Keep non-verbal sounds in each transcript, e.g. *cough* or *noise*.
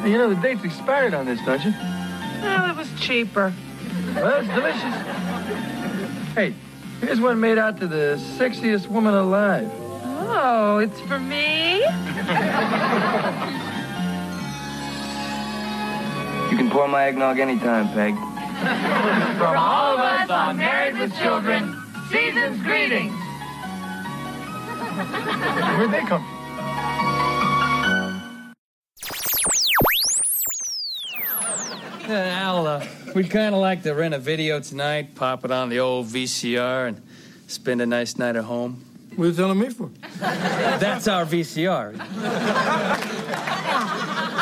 Hey, you know, the date's expired on this, don't you? Well, it was cheaper. Well, it's delicious. Hey, here's one made out to the sexiest woman alive. Oh, it's for me? You can pour my eggnog anytime, Peg. From all of us on Married with Children, season's greetings. Where'd they come from? Al, uh, we'd kind of like to rent a video tonight, pop it on the old VCR, and spend a nice night at home. What are you telling me for? That's our VCR.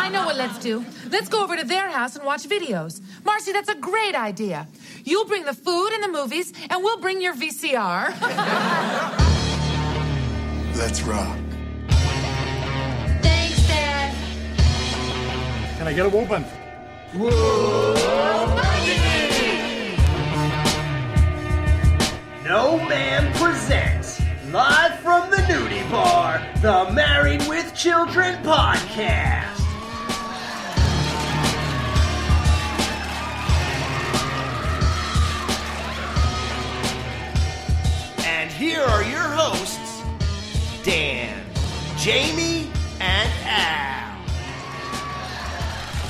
I know what let's do. Let's go over to their house and watch videos. Marcy, that's a great idea. You'll bring the food and the movies, and we'll bring your VCR. *laughs* Let's rock. Thanks, Dad. Can I get a whooping? No Man presents, live from the nudie bar, the Married with Children podcast. And here are your hosts, Dan, Jamie, and Al.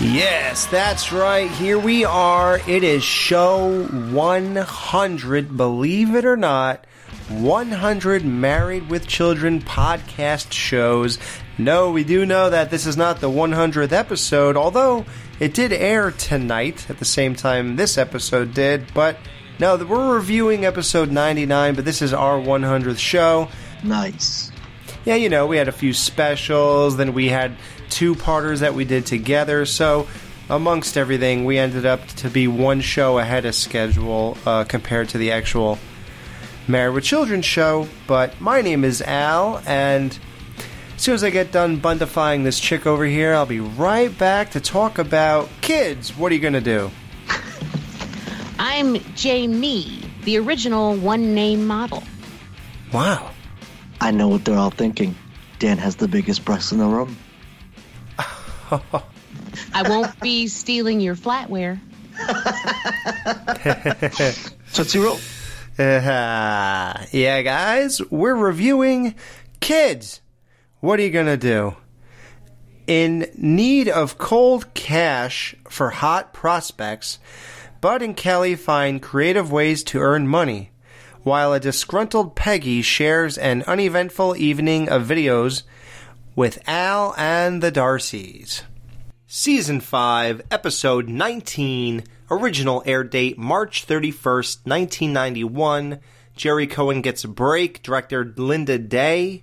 Yes, that's right. Here we are. It is show 100, believe it or not. 100 Married with Children podcast shows. No, we do know that this is not the 100th episode, although it did air tonight at the same time this episode did. But no, we're reviewing episode 99, but this is our 100th show. Nice. Yeah, you know, we had a few specials, then we had two parters that we did together. So, amongst everything, we ended up to be one show ahead of schedule uh, compared to the actual Married with Children show. But my name is Al, and as soon as I get done bundifying this chick over here, I'll be right back to talk about kids. What are you going to do? I'm Jamie, the original one name model. Wow. I know what they're all thinking. Dan has the biggest breasts in the room. I won't be stealing your flatware. *laughs* Tootsie Roll. Uh, yeah, guys, we're reviewing kids. What are you gonna do? In need of cold cash for hot prospects, Bud and Kelly find creative ways to earn money, while a disgruntled Peggy shares an uneventful evening of videos with Al and the D'Arcys. Season 5, Episode 19, original air date March 31st, 1991. Jerry Cohen gets a break, director Linda Day,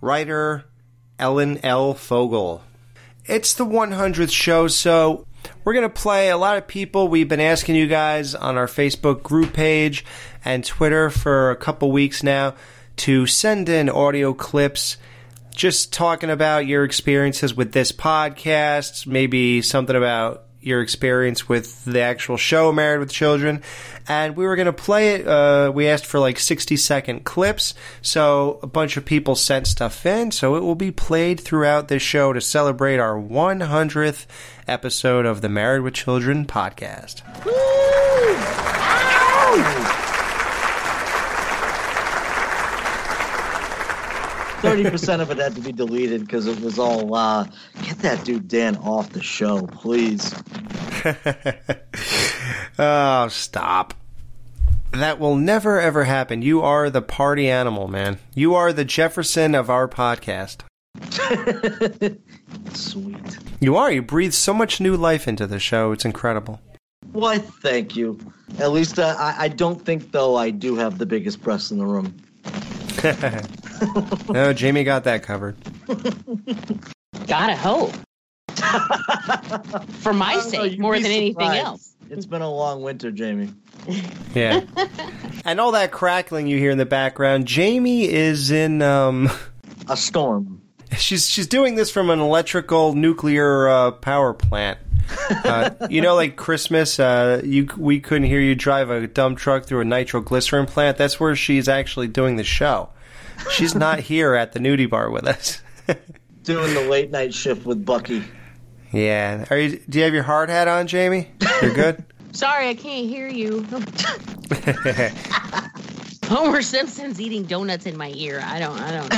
writer Ellen L. Fogle. It's the 100th show, so we're going to play a lot of people. We've been asking you guys on our Facebook group page and Twitter for a couple weeks now to send in audio clips just talking about your experiences with this podcast, maybe something about your experience with the actual show Married with Children. And we were going to play it. Uh, we asked for like 60 second clips. So a bunch of people sent stuff in. So it will be played throughout this show to celebrate our 100th episode of the Married with Children podcast. Thirty percent of it had to be deleted because it was all uh, get that dude Dan off the show, please. *laughs* oh, stop. That will never ever happen. You are the party animal, man. You are the Jefferson of our podcast. *laughs* Sweet. You are. You breathe so much new life into the show. It's incredible. Why, thank you. At least uh, I, I don't think, though, I do have the biggest breasts in the room. *laughs* *laughs* no, Jamie got that covered. *laughs* Gotta hope. For my *laughs* I know, sake, you'd more be than anything else. It's been a long winter, Jamie. Yeah. and all that crackling you hear in the background, Jamie is in um A storm. she's she's doing this from an electrical nuclear uh, power plant. Uh, you know, like Christmas, uh, you we couldn't hear you drive a dump truck through a nitroglycerin plant. That's where she's actually doing the show. She's not here at the nudie bar with us. *laughs* Doing the late night shift with Bucky. Yeah. Are you? Do you have your hard hat on, Jamie? You're good. *laughs* Sorry, I can't hear you. *laughs* Homer Simpson's eating donuts in my ear. I don't. I don't.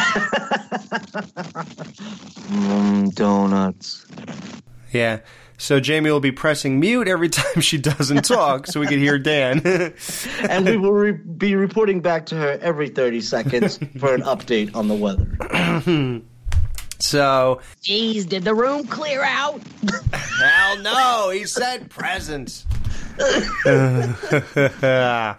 Mm, donuts. yeah. So Jamie will be pressing mute every *laughs* time she doesn't talk, so we can hear Dan. *laughs* and we will re- be reporting back to her every 30 seconds for an update on the weather. *clears throat* so Jeez, did the room clear out? *laughs* hell no, he said present. uh,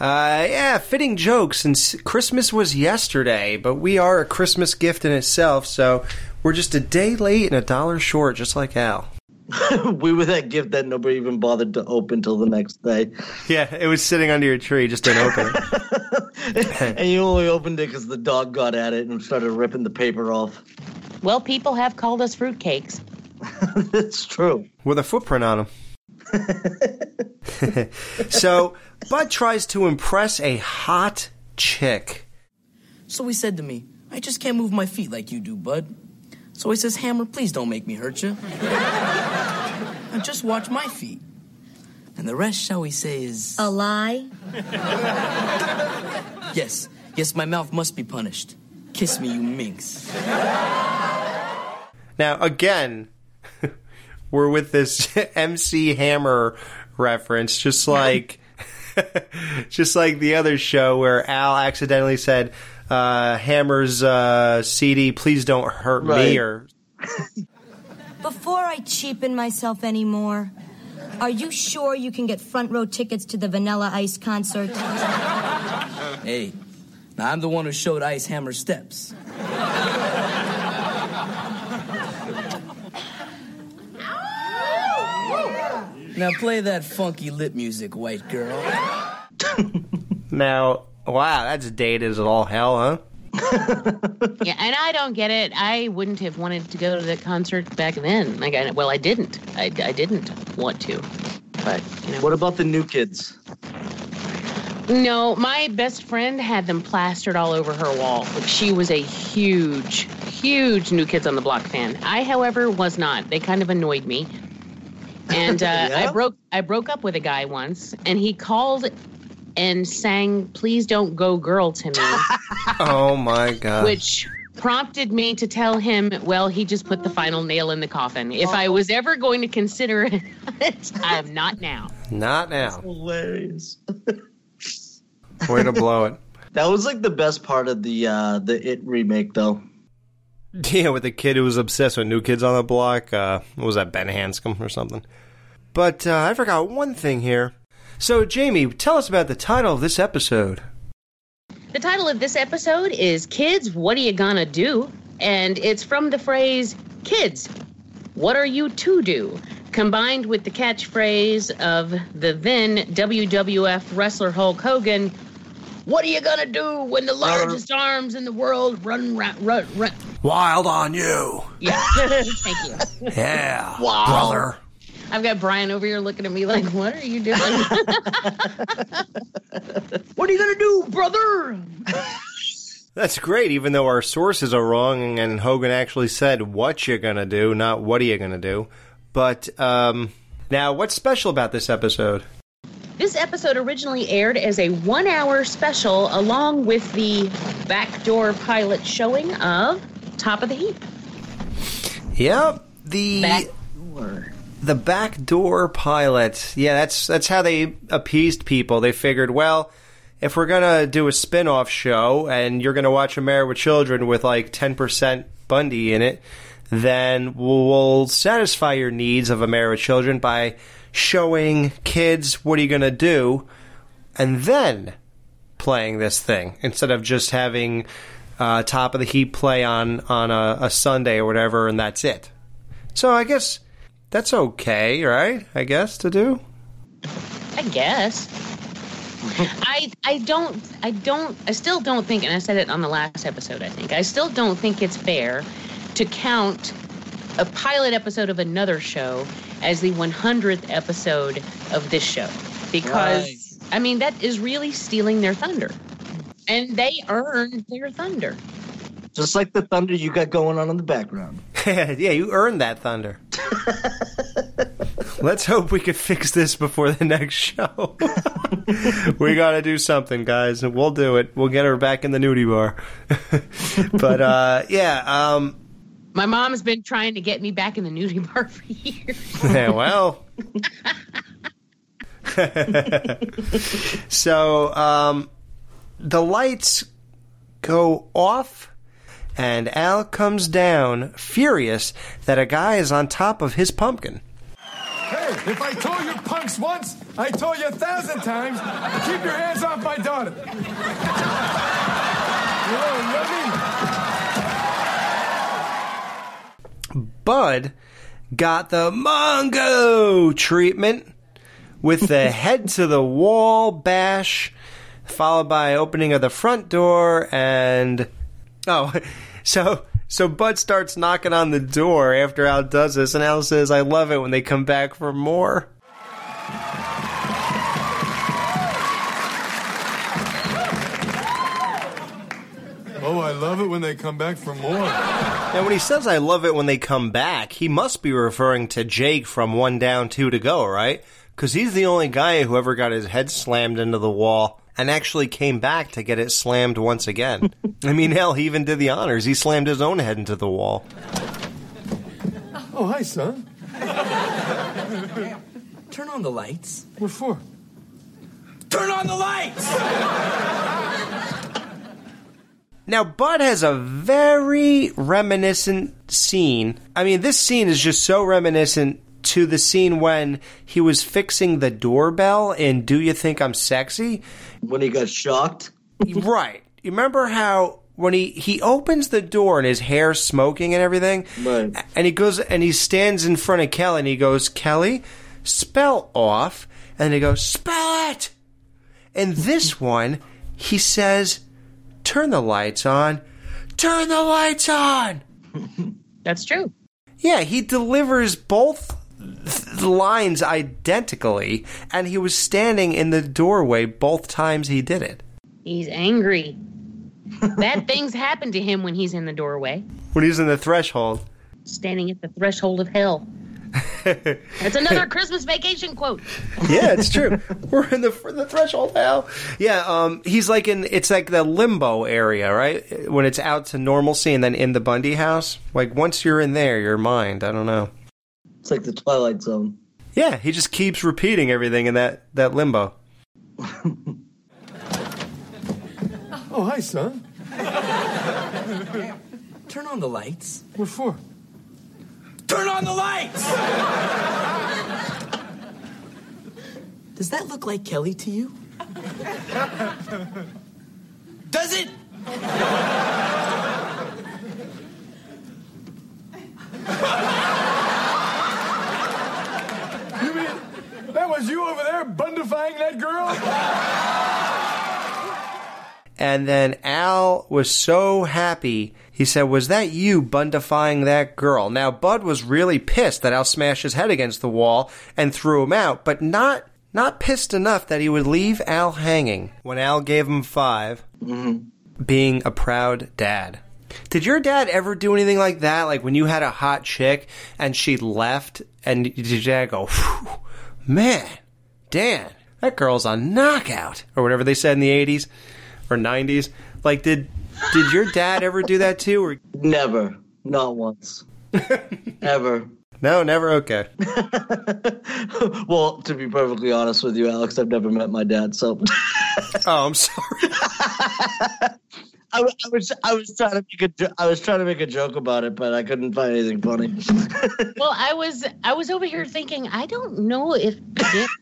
yeah, fitting joke since Christmas was yesterday, but we are a Christmas gift in itself, so we're just a day late and a dollar short, just like Al. *laughs* we were that gift that nobody even bothered to open till the next day. Yeah, it was sitting under your tree, just didn't open it. *laughs* and you only opened it because the dog got at it and started ripping the paper off. Well, people have called us fruitcakes. *laughs* it's true. With a footprint on them. so, Bud tries to impress a hot chick. So he said to me, I just can't move my feet like you do, bud. So he says, Hammer, please don't make me hurt you. *laughs* and just watch my feet. And the rest, shall we say, is. A lie? Yes, yes, my mouth must be punished. Kiss me, you minx. Now, again, *laughs* we're with this *laughs* MC Hammer reference, just like. just like the other show where Al accidentally said, uh, Hammer's uh, CD, please don't hurt me, or *laughs* Before I cheapen myself anymore, are you sure you can get front row tickets to the Vanilla Ice concert? *laughs* Hey, now I'm the one who showed Ice Hammer steps. *laughs* Now play that funky lip music, white girl. now, wow, that's dated as all hell, huh? *laughs* yeah, and I don't get it. I wouldn't have wanted to go to the concert back then. Like, I, well, I didn't. I, I didn't want to. But you know, What about the new kids? no. My best friend had them plastered all over her wall. Like, she was a huge, huge New Kids on the Block fan. I, however, was not. They kind of annoyed me. And *laughs* uh, Yeah? I broke. I broke up with a guy once, and he called and sang "Please Don't Go, Girl" to me. *laughs* Oh my god. which prompted me to tell him, well, he just put the final nail in the coffin. If I was ever going to consider *laughs* it, I am not now. Not now. Hilarious. *laughs* Way to blow it. That was like the best part of the uh the It remake though. Yeah, with the kid who was obsessed with New Kids on the Block. Uh, what was that, Ben Hanscom or something? But uh, I forgot one thing here. So, Jamie, tell us about the title of this episode. The title of this episode is Kids, What Are You Gonna Do? And it's from the phrase, Kids, What Are You to Do? Combined with the catchphrase of the then WWF wrestler Hulk Hogan, What are you gonna do when the largest arms in the world run, run, run, run? Wild on you. Yeah, *laughs* thank you. Yeah. Brother. I've got Brian over here looking at me like, what are you doing? *laughs* What are you gonna do, brother? *laughs* That's great, even though our sources are wrong and Hogan actually said what you're going to do, not what are you going to do. But um, now, what's special about this episode? this episode originally aired as a one hour special along with the backdoor pilot showing of Top of the Heap. Yep, the Backdoor. The backdoor pilot. Yeah, that's that's how they appeased people. They figured, well, if we're gonna do a spin-off show and you're gonna watch A Married with Children with like ten percent Bundy in it, then we'll, satisfy your needs of A Married with Children by showing kids what are you gonna do, and then playing this thing instead of just having uh, top of the heap play on on a, a Sunday or whatever, and that's it. So I guess that's okay, right? I guess to do. I guess. I I don't I don't I still don't think and I said it on the last episode I think. I still don't think it's fair to count a pilot episode of another show as the 100th episode of this show because I mean that is really stealing their thunder. And they earned their thunder. Just like the thunder you got going on in the background. *laughs* yeah, you earned that thunder. *laughs* Let's hope we could fix this before the next show. *laughs* we got to do something, guys, we'll do it. We'll get her back in the nudie bar. but uh, yeah, um, My mom's been trying to get me back in the nudie bar for years. yeah, well. so um, the lights go off, and Al comes down, furious that a guy is on top of his pumpkin. Hey, if I told you punks once, I told you a thousand times, keep your hands off my daughter. Bud got the Mongo treatment with the *laughs* head to the wall bash, followed by opening of the front door and oh, *laughs* so so Bud starts knocking on the door after Al does this, and Al says, "I love it when they come back for more." Oh, I love it when they come back for more. Now, when he says "I love it when they come back," he must be referring to Jake from One Down, Two to Go, right? Because he's the only guy who ever got his head slammed into the wall and actually came back to get it slammed once again. *laughs* I mean, hell, he even did the honors. He slammed his own head into the wall. Oh, hi, son. *laughs* Turn on the lights. What for? Turn on the lights! *laughs* Now, Bud has a very reminiscent scene. I mean, this scene is just so reminiscent to the scene when he was fixing the doorbell in Do You Think I'm Sexy? When he got shocked? right. You remember how when he, he opens the door and his hair's smoking and everything? Right. And he goes and he stands in front of Kelly and he goes, Kelly, spell off. And he goes, spell it! And this one, he says, turn the lights on. Turn the lights on! That's true. Yeah, he delivers both th- lines identically, and he was standing in the doorway both times he did it. He's angry. Bad *laughs* things happen to him when he's in the doorway, When he's in the threshold. standing at the threshold of hell. *laughs* That's another Christmas vacation quote. *laughs* Yeah, it's true. We're in the the threshold now. Yeah, um, he's like in it's like the limbo area, right? When it's out to normalcy and then in the Bundy house. Like once you're in there, you're mind. I don't know. It's like the Twilight Zone. Yeah, he just keeps repeating everything in that that limbo. *laughs* Oh, hi, son. Turn on the lights. What for? Turn on the lights! Does that look like Kelly to you? Does it? *laughs* You mean that was you over there bundifying that girl? And then Al was so happy. He said, Was that you bundifying that girl? Now, Bud was really pissed that Al smashed his head against the wall and threw him out, but not. Not pissed enough that he would leave Al hanging when Al gave him 5 mm-hmm. being a proud dad. Did your dad ever do anything like that? Like when you had a hot chick and she left, and did your dad go, "Phew, man, Dan, that girl's a knockout, or whatever they said in the 80s or 90s? Like, did did your dad ever do that too? Or Never. Not once. *laughs* Ever. no, never. Okay. *laughs* Well, to be perfectly honest with you, Alex, I've never met my dad, so Oh, I'm sorry. *laughs* I, I was I was trying to make a jo- I was trying to make a joke about it, but I couldn't find anything funny. *laughs* Well, I was I was over here thinking I don't know if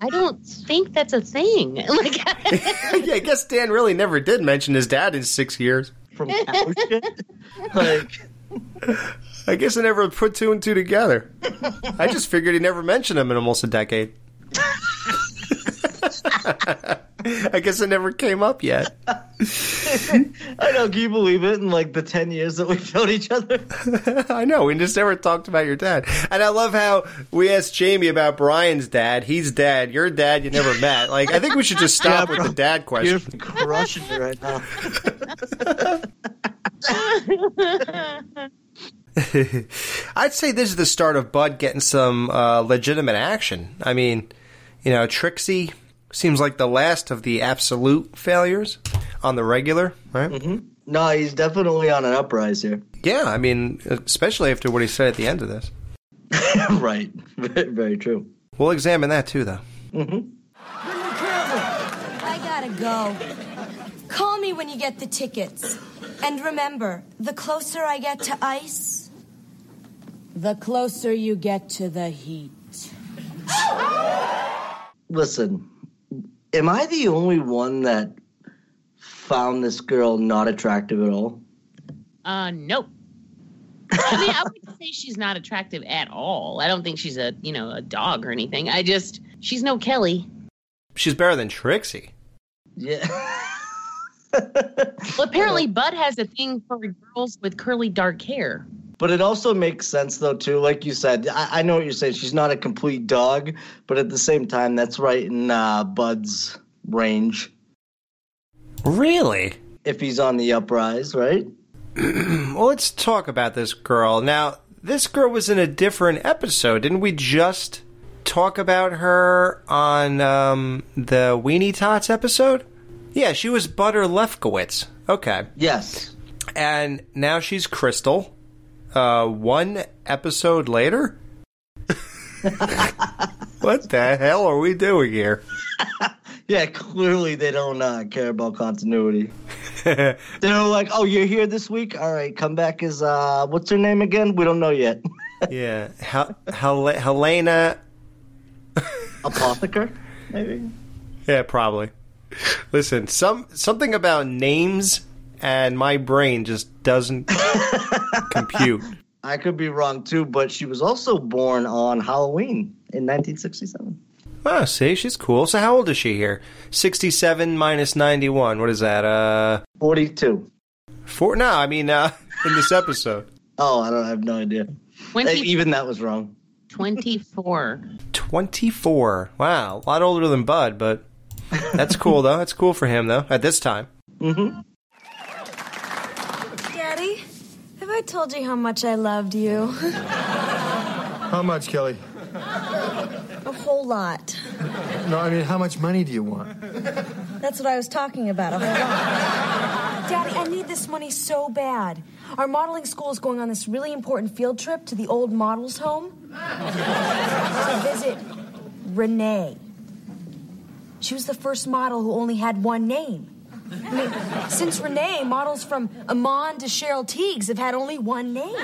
I don't think that's a thing. *laughs* Like *laughs* yeah, I guess Dan really never did mention his dad in six years. From? Like I guess I never put two and two together. I just figured he never mentioned him in almost a decade. *laughs* I guess it never came up yet. *laughs* I know, can you believe it? In like the ten years that we've known each other, *laughs* I know, we just never talked about your dad. And I love how we asked Jamie about Brian's dad. He's dad. Your dad you never met. Like, I think we should just stop Yeah, with the dad you're question. crushing it right now. I'd say this is the start of Bud getting some uh, legitimate action. I mean, you know, Trixie seems like the last of the absolute failures on the regular, right? Mm-hmm. No, he's definitely on an uprise here. Yeah, I mean, especially after what he said at the end of this. *laughs* right. Very, *laughs* very true. We'll examine that too, though. Mm-hmm. I gotta go. Call me when you get the tickets. And remember, the closer I get to ice, the closer you get to the heat. Listen, am I the only one that found this girl not attractive at all? Uh, nope. I mean, I wouldn't say she's not attractive at all. I don't think she's a, you know, a dog or anything. I just, she's no Kelly. She's better than Trixie. Yeah. Well, apparently *laughs* Bud has a thing for girls with curly dark hair. But it also makes sense, though, too. Like you said, I, I know what you're saying. She's not a complete dog, but at the same time, that's right in uh, Bud's range. Really? If he's on the uprise, right? *clears throat* well, let's talk about this girl. Now, this girl was in a different episode. Didn't we just talk about her on um, the Weenie Tots episode? Yeah, she was Butter Lefkowitz. Okay. Yes. And now she's Crystal. Uh, one episode later? *laughs* what the hell are we doing here? *laughs* Yeah, clearly they don't uh, care about continuity. *laughs* They're like, "Oh, you're here this week. All right, come back as uh, what's her name again? We don't know yet. yeah, Hel- Hel- Helena Apotheker, maybe. Yeah, probably. Listen, some something about names and my brain just doesn't *laughs* compute. I could be wrong too, but she was also born on Halloween in 1967. Oh, see, she's cool. So how old is she here? 67 minus 91. What is that? Uh 42. Four No, I mean uh *laughs* in this episode. Oh, I don't I have no idea. 20 Even that was wrong. 24. 24. Wow, a lot older than Bud, but that's cool though. That's cool for him though at this time. Mm-hmm. Daddy, have I told you how much I loved you? *laughs* How much, Kelly? A whole lot. No, I mean, how much money do you want? That's what I was talking about. A whole lot. Daddy, I need this money so bad. Our modeling school is going on this really important field trip to the old models' home to visit Renee. She was the first model who only had one name. I *laughs* mean, since Renee, models from Iman to Cheryl Tiegs have had only one name.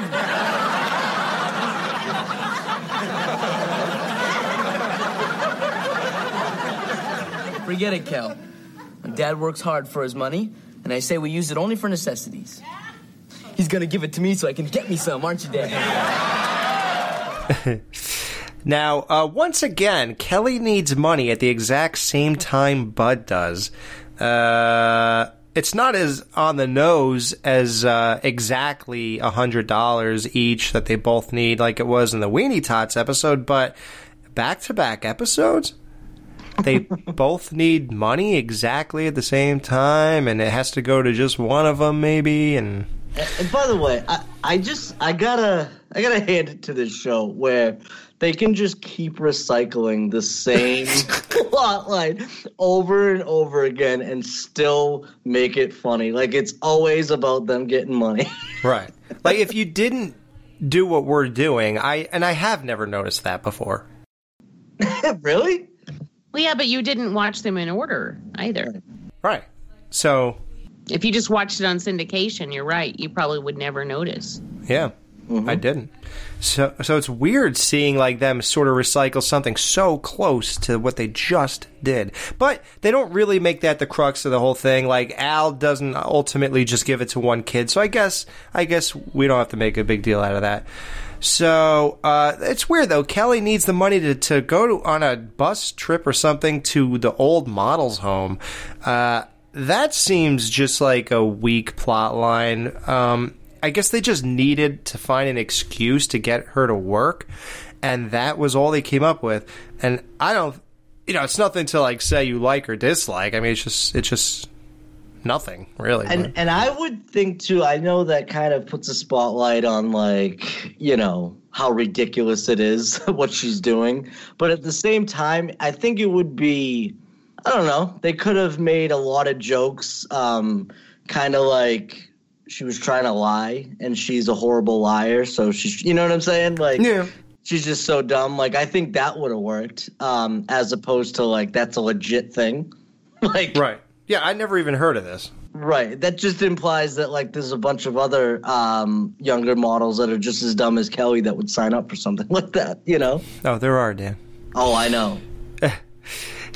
Forget it, Kel. My dad works hard for his money, and I say we use it only for necessities. He's gonna give it to me so I can get me some, aren't you, Dad? *laughs* Now, uh, once again, Kelly needs money at the exact same time Bud does. Uh, it's not as on the nose as uh, exactly a hundred dollars each that they both need, like it was in the Weenie Tots episode. But back to back episodes, they *laughs* both need money exactly at the same time, and it has to go to just one of them, maybe. And And by the way, I, I just I gotta I gotta hand it to this show where they can just keep recycling the same *laughs* plot line over and over again and still make it funny. Like it's always about them getting money. *laughs* right, like if you didn't do what we're doing, I and I have never noticed that before. *laughs* really? Well, yeah, but you didn't watch them in order either. Right. So If you just watched it on syndication, you're right. You probably would never notice. Yeah, I didn't. So, so it's weird seeing like them sort of recycle something so close to what they just did, but they don't really make that the crux of the whole thing. Like Al doesn't ultimately just give it to one kid, so I guess I guess we don't have to make a big deal out of that. So uh, it's weird though. Kelly needs the money to, to go to, on a bus trip or something to the old models' home. Uh, that seems just like a weak plot line. Um, I guess they just needed to find an excuse to get her to work, and that was all they came up with. And I don't, you know, it's nothing to like say you like or dislike. I mean, it's just, it's just nothing really. And and I would think too. I know that kind of puts a spotlight on like you know how ridiculous it is *laughs* what she's doing, but at the same time, I think it would be. I don't know. They could have made a lot of jokes, um, kind of like she was trying to lie and she's a horrible liar. So she's, you know what I'm saying? Like, yeah. she's just so dumb. Like, I think that would have worked, um, as opposed to like that's a legit thing. *laughs* like, right? Yeah, I never even heard of this. Right. That just implies that like there's a bunch of other um, younger models that are just as dumb as Kelly that would sign up for something *laughs* like that. You know? Oh, there are, Dan. Oh, I know. *laughs*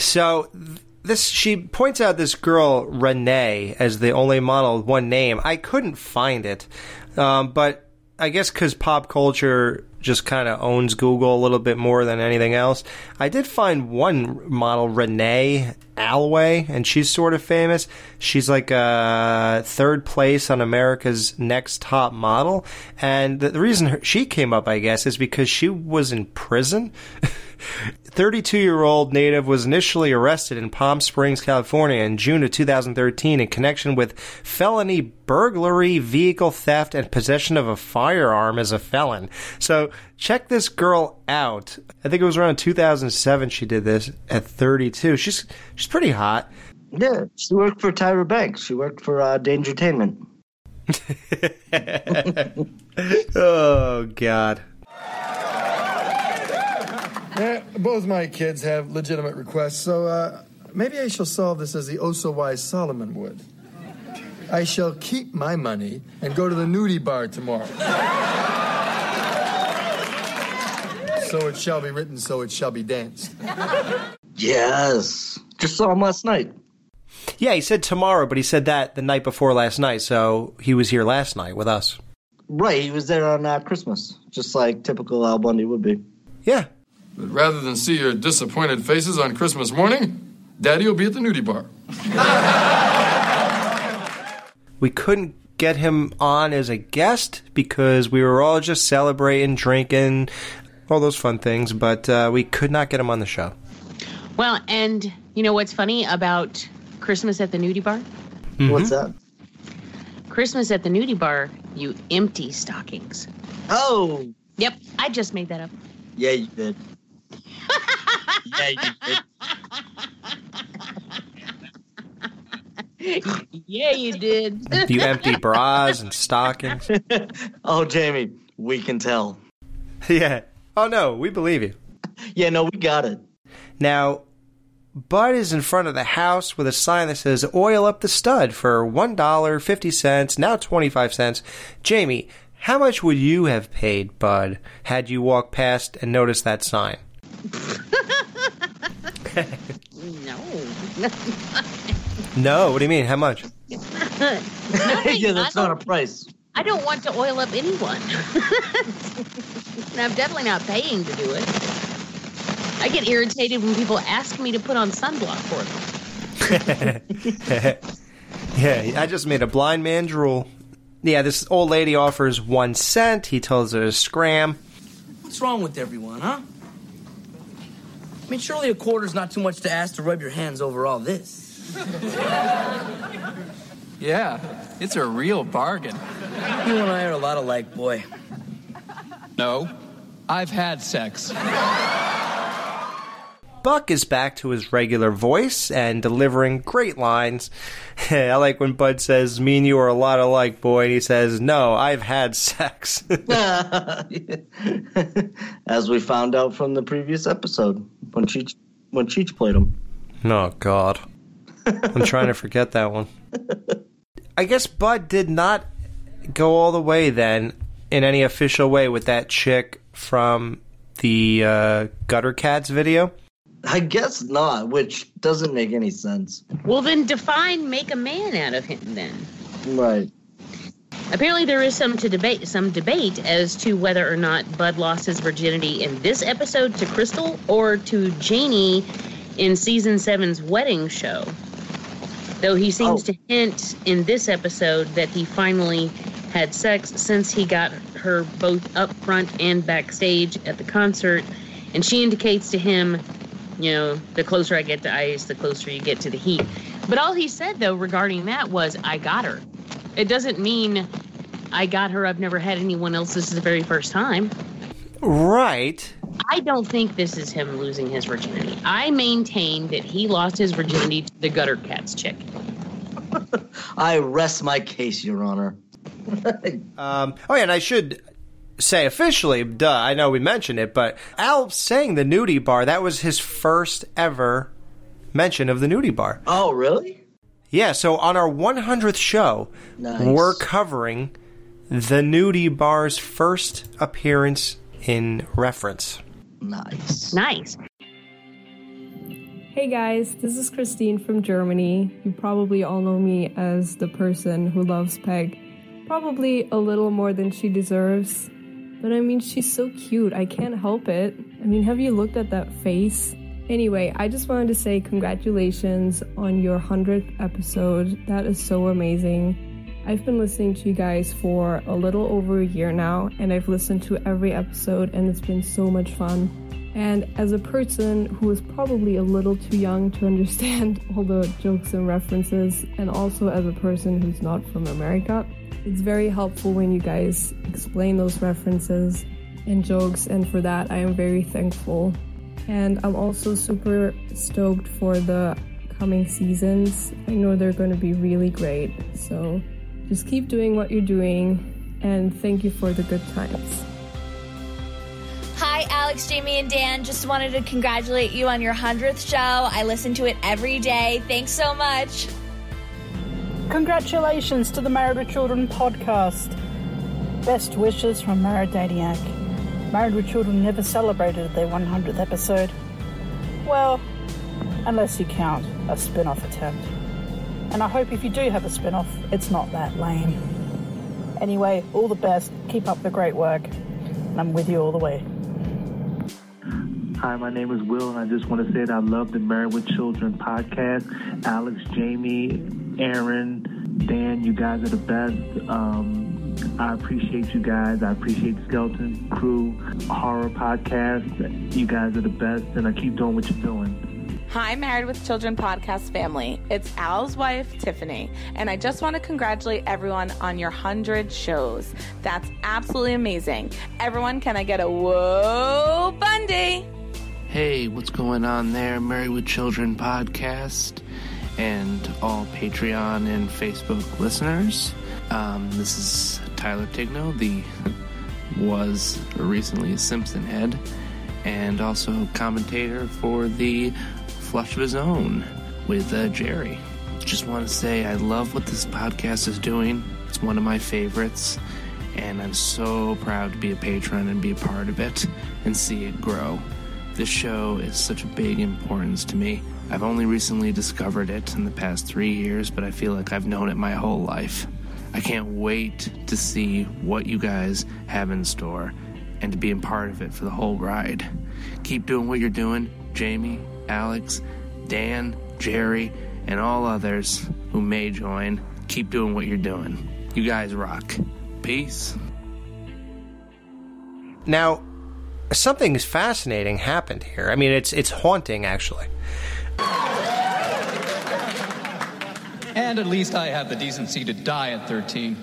So this she points out this girl Renee as the only model with one name. I couldn't find it, um, but I guess because pop culture just kind of owns Google a little bit more than anything else. I did find one model, Renee Alway, and she's sort of famous. She's like uh, third place on America's Next Top Model, and the, the reason her, she came up, I guess, is because she was in prison. *laughs* 32 year old native was initially arrested in Palm Springs, California in June of 2013 in connection with felony burglary, vehicle theft, and possession of a firearm as a felon. So check this girl out. I think it was around 2007 she did this at 32. She's she's pretty hot. Yeah, she worked for Tyra Banks. She worked for uh, Dangertainment. *laughs* oh God. Yeah, both my kids have legitimate requests, so uh, maybe I shall solve this as the oh so wise Solomon would. I shall keep my money and go to the nudie bar tomorrow. so it shall be written, so it shall be danced. Yes. Just saw him last night. Yeah, he said tomorrow, but he said that the night before last night, so he was here last night with us. Right, he was there on uh, Christmas, just like typical Al Bundy would be. Yeah. But rather than see your disappointed faces on Christmas morning, Daddy will be at the nudie bar. We couldn't get him on as a guest because we were all just celebrating, drinking, all those fun things, but uh, we could not get him on the show. Well, and you know what's funny about Christmas at the nudie bar? Mm-hmm. What's that? Christmas at the nudie bar, you empty stockings. Oh, Yep, I just made that up. yeah, you did. Yeah, you *laughs* did. yeah, you did. You empty bras and stockings. *laughs* Oh, Jamie, we can tell. *laughs* yeah. Oh, no, we believe you. Yeah, no, we got it. Now, Bud is in front of the house with a sign that says oil up the stud for $1.50, now 25 cents. Jamie, how much would you have paid Bud had you walked past and noticed that sign? No. *laughs* No, what do you mean? How much? *laughs* yeah, that's not a price. I don't want to oil up anyone. *laughs* and I'm definitely not paying to do it. I get irritated when people ask me to put on sunblock for them. yeah, I just made a blind man drool. Yeah, this old lady offers one cent. He tells her to scram. What's wrong with everyone, huh? I mean, surely a quarter's not too much to ask to rub your hands over all this. Yeah, it's a real bargain. You and I are a lot alike, boy. No, I've had sex. Buck is back to his regular voice and delivering great lines. *laughs* I like when Bud says, Me and you are a lot alike, boy, and he says, No, I've had sex. *laughs* As we found out from the previous episode when Cheech when Cheech played him. oh, God. I'm trying to forget that one. *laughs* I guess Bud did not go all the way then in any official way with that chick from the uh, Gutter Cats video. I guess not, which doesn't make any sense. Well, then define make a man out of him then. Right. Apparently, there is some to debate, some debate as to whether or not Bud lost his virginity in this episode to Crystal or to Janie in season seven's wedding show. Though he seems Oh. to hint in this episode that he finally had sex since he got her both up front and backstage at the concert, and she indicates to him, you know, the closer I get to ice, the closer you get to the heat. But all he said though regarding that was, "I got her." It doesn't mean I got her. I've never had anyone else. This is the very first time. Right. I don't think this is him losing his virginity. I maintain that he lost his virginity to the gutter cats chick. *laughs* I rest my case, Your Honor. *laughs* Um, oh, yeah, and I should say officially, duh, I know we mentioned it, but Al saying the nudie bar, that was his first ever mention of the nudie bar. Oh, really? Yeah, so on our 100th show, Nice. we're covering the nudie bar's first appearance in reference. Nice. Nice. Hey guys, this is Christine from Germany. You probably all know me as the person who loves Peg. Probably a little more than she deserves. But I mean, she's so cute. I can't help it. I mean, have you looked at that face? Anyway, I just wanted to say congratulations on your 100th episode. That is so amazing. I've been listening to you guys for a little over a year now, and I've listened to every episode, and it's been so much fun. And as a person who is probably a little too young to understand *laughs* all the jokes and references, and also as a person who's not from America, it's very helpful when you guys explain those references and jokes, and for that, I am very thankful. And I'm also super stoked for the coming seasons. I know they're going to be really great. So just keep doing what you're doing, and thank you for the good times. Hi, Alex, Jamie, and Dan. Just wanted to congratulate you on your 100th show. I listen to it every day. Thanks so much. Congratulations to the Married with Children podcast. Best wishes from Mara Dadiak. Married with Children never celebrated their 100th episode. Well, unless you count a spin off attempt. And I hope if you do have a spin off, it's not that lame. Anyway, all the best. Keep up the great work. I'm with you all the way. Hi, my name is Will, and I just want to say that I love the Married with Children podcast. Alex, Jamie, Aaron, Dan, you guys are the best. Um, I appreciate you guys. I appreciate Skeleton Crew Horror Podcast. You guys are the best, and I keep doing what you're doing. Hi, Married with Children podcast family. It's Al's wife, Tiffany, and I just want to congratulate everyone on your 100 shows. That's absolutely amazing. Everyone, can I get a whoa, Bundy? Hey, what's going on there? Married with Children podcast and all Patreon and Facebook listeners. Um, this is Tyler Tigno, the was recently a Simpson head, and also commentator for the Flush of His Own with uh, Jerry. Just want to say I love what this podcast is doing. It's one of my favorites, and I'm so proud to be a patron and be a part of it and see it grow. This show is such a big importance to me. I've only recently discovered it in the past three years, but I feel like I've known it my whole life. I can't wait to see what you guys have in store and to be a part of it for the whole ride. Keep doing what you're doing, Jamie, Alex, Dan, Jerry, and all others who may join. Keep doing what you're doing. You guys rock. Peace. Now, something fascinating happened here. I mean, it's it's haunting actually. And at least I have the decency to die at 13.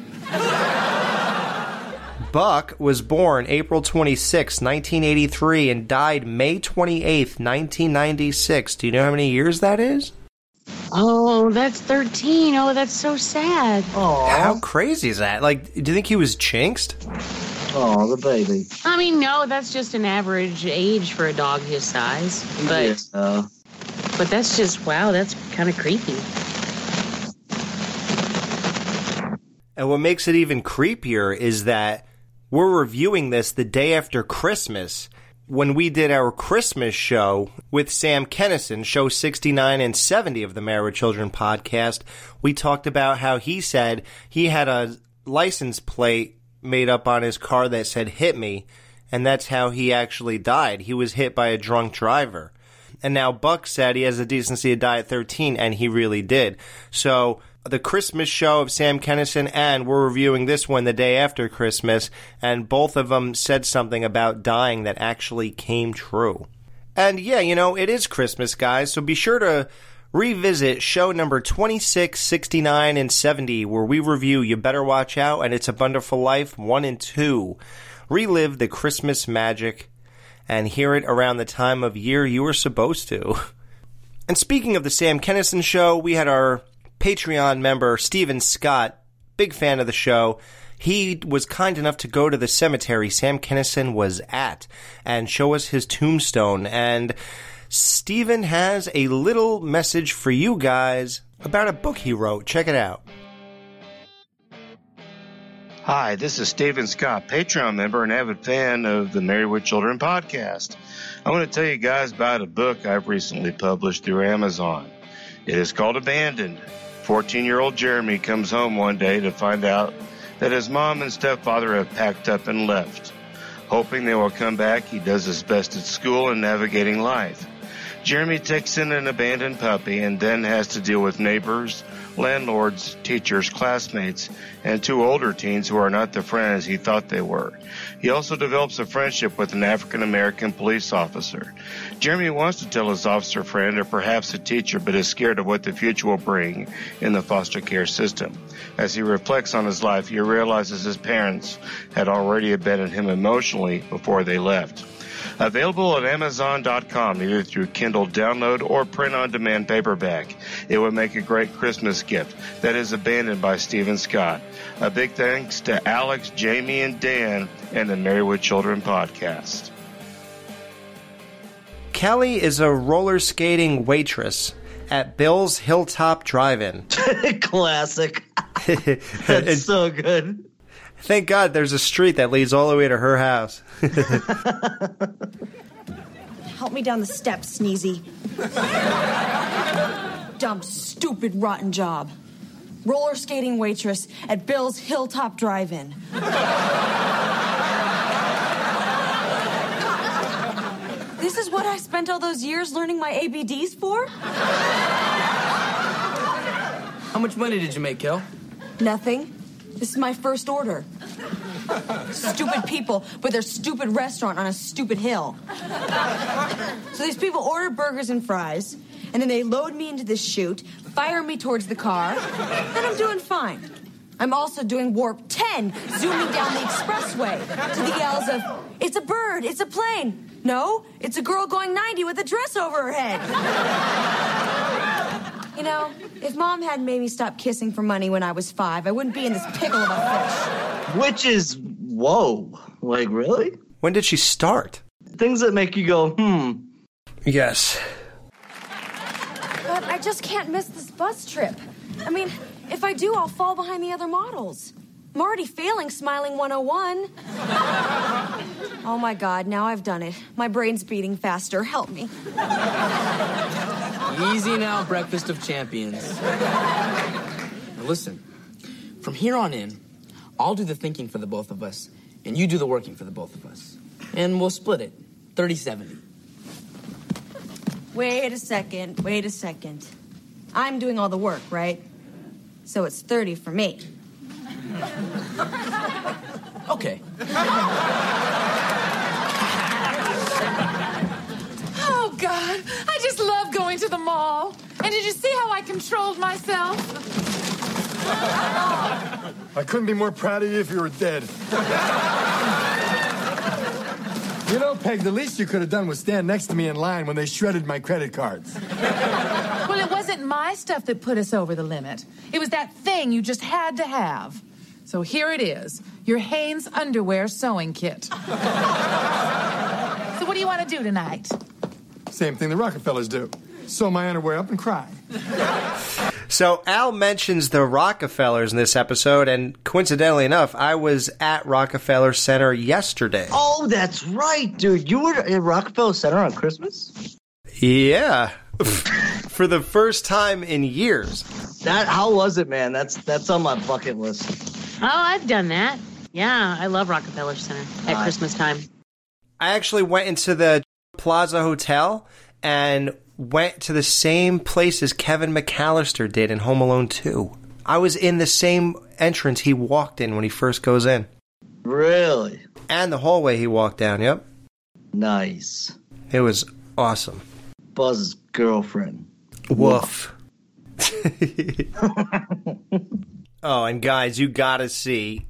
Buck was born April 26, 1983 and died May 28, 1996. Do you know how many years that is? Oh, that's 13. Oh, that's so sad. Oh, How crazy is that? Like, do you think he was chinksed? Oh, the baby. I mean, no, that's just an average age for a dog his size. But Yeah. But that's just wow, that's kind of creepy. And what makes it even creepier is that we're reviewing this the day after Christmas. When we did our Christmas show with Sam Kinison, show 69 and 70 of the Married Children podcast, we talked about how he said he had a license plate made up on his car that said hit me, and that's how he actually died. He was hit by a drunk driver. And now Buck said he has the decency to die at 13, and he really did. So the Christmas show of Sam Kinison, and we're reviewing this one the day after Christmas, and both of them said something about dying that actually came true. And yeah, you know, it is Christmas, guys, so be sure to revisit show number 26, 69, and 70, where we review You Better Watch Out and It's a Wonderful Life 1 and 2. Relive the Christmas magic and hear it around the time of year you were supposed to. *laughs* And speaking of the Sam Kinison show, we had our Patreon member, Steven Scott, big fan of the show. He was kind enough to go to the cemetery Sam Kinison was at and show us his tombstone. And Steven has a little message for you guys about a book he wrote. Check it out. Hi, this is Stephen Scott, Patreon member and avid fan of the with Children podcast. I want to tell you guys about a book I've recently published through Amazon. It is called Abandoned. 14 year old Jeremy comes home one day to find out that his mom and stepfather have packed up and left. Hoping they will come back, he does his best at school and navigating life. Jeremy takes in an abandoned puppy and then has to deal with neighbors, landlords, teachers, classmates, and two older teens who are not the friends he thought they were. He also develops a friendship with an African American police officer. Jeremy wants to tell his officer friend or perhaps a teacher, but is scared of what the future will bring in the foster care system. As he reflects on his life, he realizes his parents had already abandoned him emotionally before they left. Available at Amazon.com, either through Kindle download or print on demand paperback. It would make a great Christmas gift. That is Abandoned by Stephen Scott. A big thanks to Alex, Jamie, and Dan and the Married with Children podcast. Kelly is a roller skating waitress at Bill's Hilltop Drive-In. *laughs* Classic. *laughs* That's so good. Thank God there's a street that leads all the way to her house. *laughs* Help me down the steps, Sneezy. Dumb, stupid, rotten job. Roller skating waitress at Bill's Hilltop Drive In. this is what I spent all those years learning my ABDs for? How much money did you make, Kel? Nothing. This is my first order. stupid people with their stupid restaurant on a stupid hill. So these people order burgers and fries, and then they load me into this chute, fire me towards the car, and I'm doing fine. I'm also doing warp 10, zooming down the expressway to the yells of, It's a bird, it's a plane. No, it's a girl going 90 with a dress over her head. You know, if mom hadn't made me stop kissing for money when I was five, I wouldn't be in this pickle of a fish. Which is, whoa. Like, really? When did she start? Things that make you go, hmm. Yes. But I just can't miss this bus trip. I mean, if I do, I'll fall behind the other models. I'm already failing Smiling 101. oh my god, now I've done it. My brain's beating faster. Help me. Easy now, breakfast of champions. Now listen, from here on in, I'll do the thinking for the both of us, and you do the working for the both of us. And we'll split it 30 70. Wait a second, wait a second. I'm doing all the work, right? So it's 30 for me. *laughs* Okay. Oh, God. I just love going to the mall. And did you see how I controlled myself? I couldn't be more proud of you if you were dead. you know, Peg, the least you could have done was stand next to me in line when they shredded my credit cards. Well, it wasn't my stuff that put us over the limit. It was that thing you just had to have. So here it is your Hanes underwear sewing kit. so, what do you want to do tonight? Same thing the Rockefellers do. Sew my underwear up and cry. So Al mentions the Rockefellers in this episode, and coincidentally enough, I was at Rockefeller Center yesterday. Oh, that's right, dude. You were at Rockefeller Center on Christmas? Yeah, *laughs* for the first time in years. That how was it, man? That's that's on my bucket list. Oh, I've done that. Yeah, I love Rockefeller Center at Nice. Christmas time. I actually went into the Plaza Hotel and went to the same place as Kevin McCallister did in Home Alone 2. I was in the same entrance he walked in when he first goes in. Really? And the hallway he walked down, yep. Nice. It was awesome. Buzz's girlfriend. Woof. *laughs* oh, and guys, you gotta see.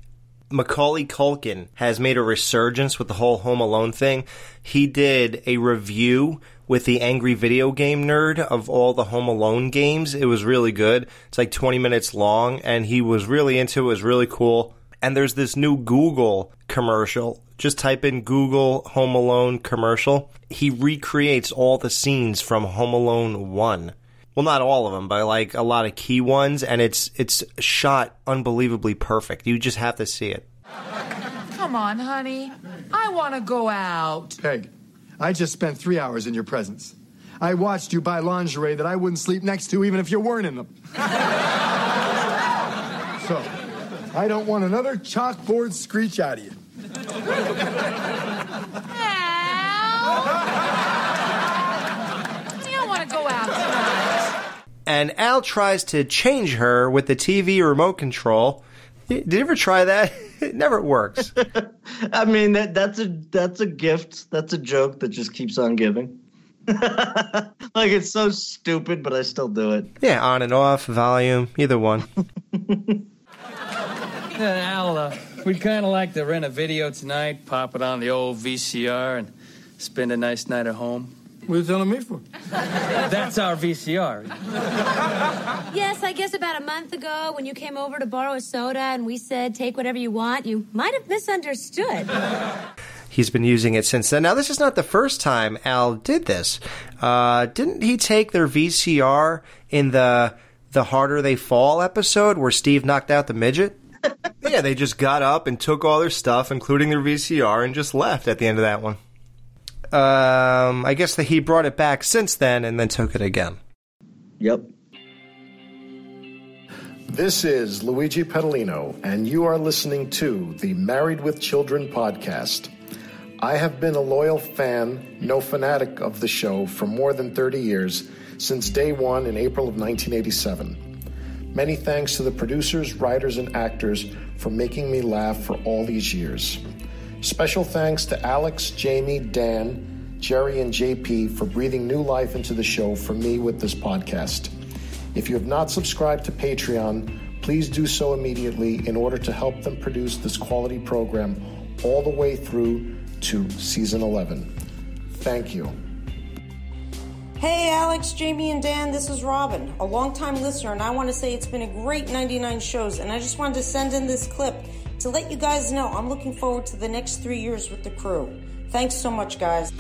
Macaulay Culkin has made a resurgence with the whole Home Alone thing. He did a review with the Angry Video Game Nerd of all the Home Alone games. It was really good. It's like 20 minutes long, and he was really into it. It was really cool. And there's this new Google commercial. Just type in Google Home Alone commercial. He recreates all the scenes from Home Alone 1 well not all of them but like a lot of key ones and it's it's shot unbelievably perfect you just have to see it Come on, honey. I want to go out. Peg, I just spent three hours in your presence. I watched you buy lingerie that I wouldn't sleep next to even if you weren't in them. *laughs* so, I don't want another chalkboard screech out of you. You don't want to go out tonight. and al tries to change her with the tv remote control did you ever try that *laughs* it never works *laughs* I mean that that's a that's a gift. That's a joke that just keeps on giving. *laughs* like it's so stupid, but I still do it. yeah on and off volume either one Yeah, Al, uh, we'd kind of like to rent a video tonight, pop it on the old VCR, and spend a nice night at home. What are you telling me for? That's our VCR. Yes, I guess about a month ago when you came over to borrow a soda and we said, take whatever you want, you might have misunderstood. He's been using it since then. Now, this is not the first time Al did this. Uh, didn't he take their VCR in the the Harder They Fall episode where Steve knocked out the midget? Yeah, they just got up and took all their stuff, including their VCR, and just left at the end of that one. Um, I guess that he brought it back since then and then took it again. Yep. This is Luigi Pedalino, and you are listening to the Married with Children podcast. I have been a loyal fan, no fanatic of the show for more than 30 years, since day one in April of 1987. Many thanks to the producers, writers, and actors for making me laugh for all these years. Special thanks to Alex, Jamie, Dan, Jerry, and JP for breathing new life into the show for me with this podcast. If you have not subscribed to Patreon, please do so immediately in order to help them produce this quality program all the way through to season 11. Thank you. Hey, Alex, Jamie, and Dan, this is Robin, a longtime listener, and I want to say it's been a great 99 shows, and I just wanted to send in this clip to let you guys know I'm looking forward to the next three years with the crew. Thanks so much, guys.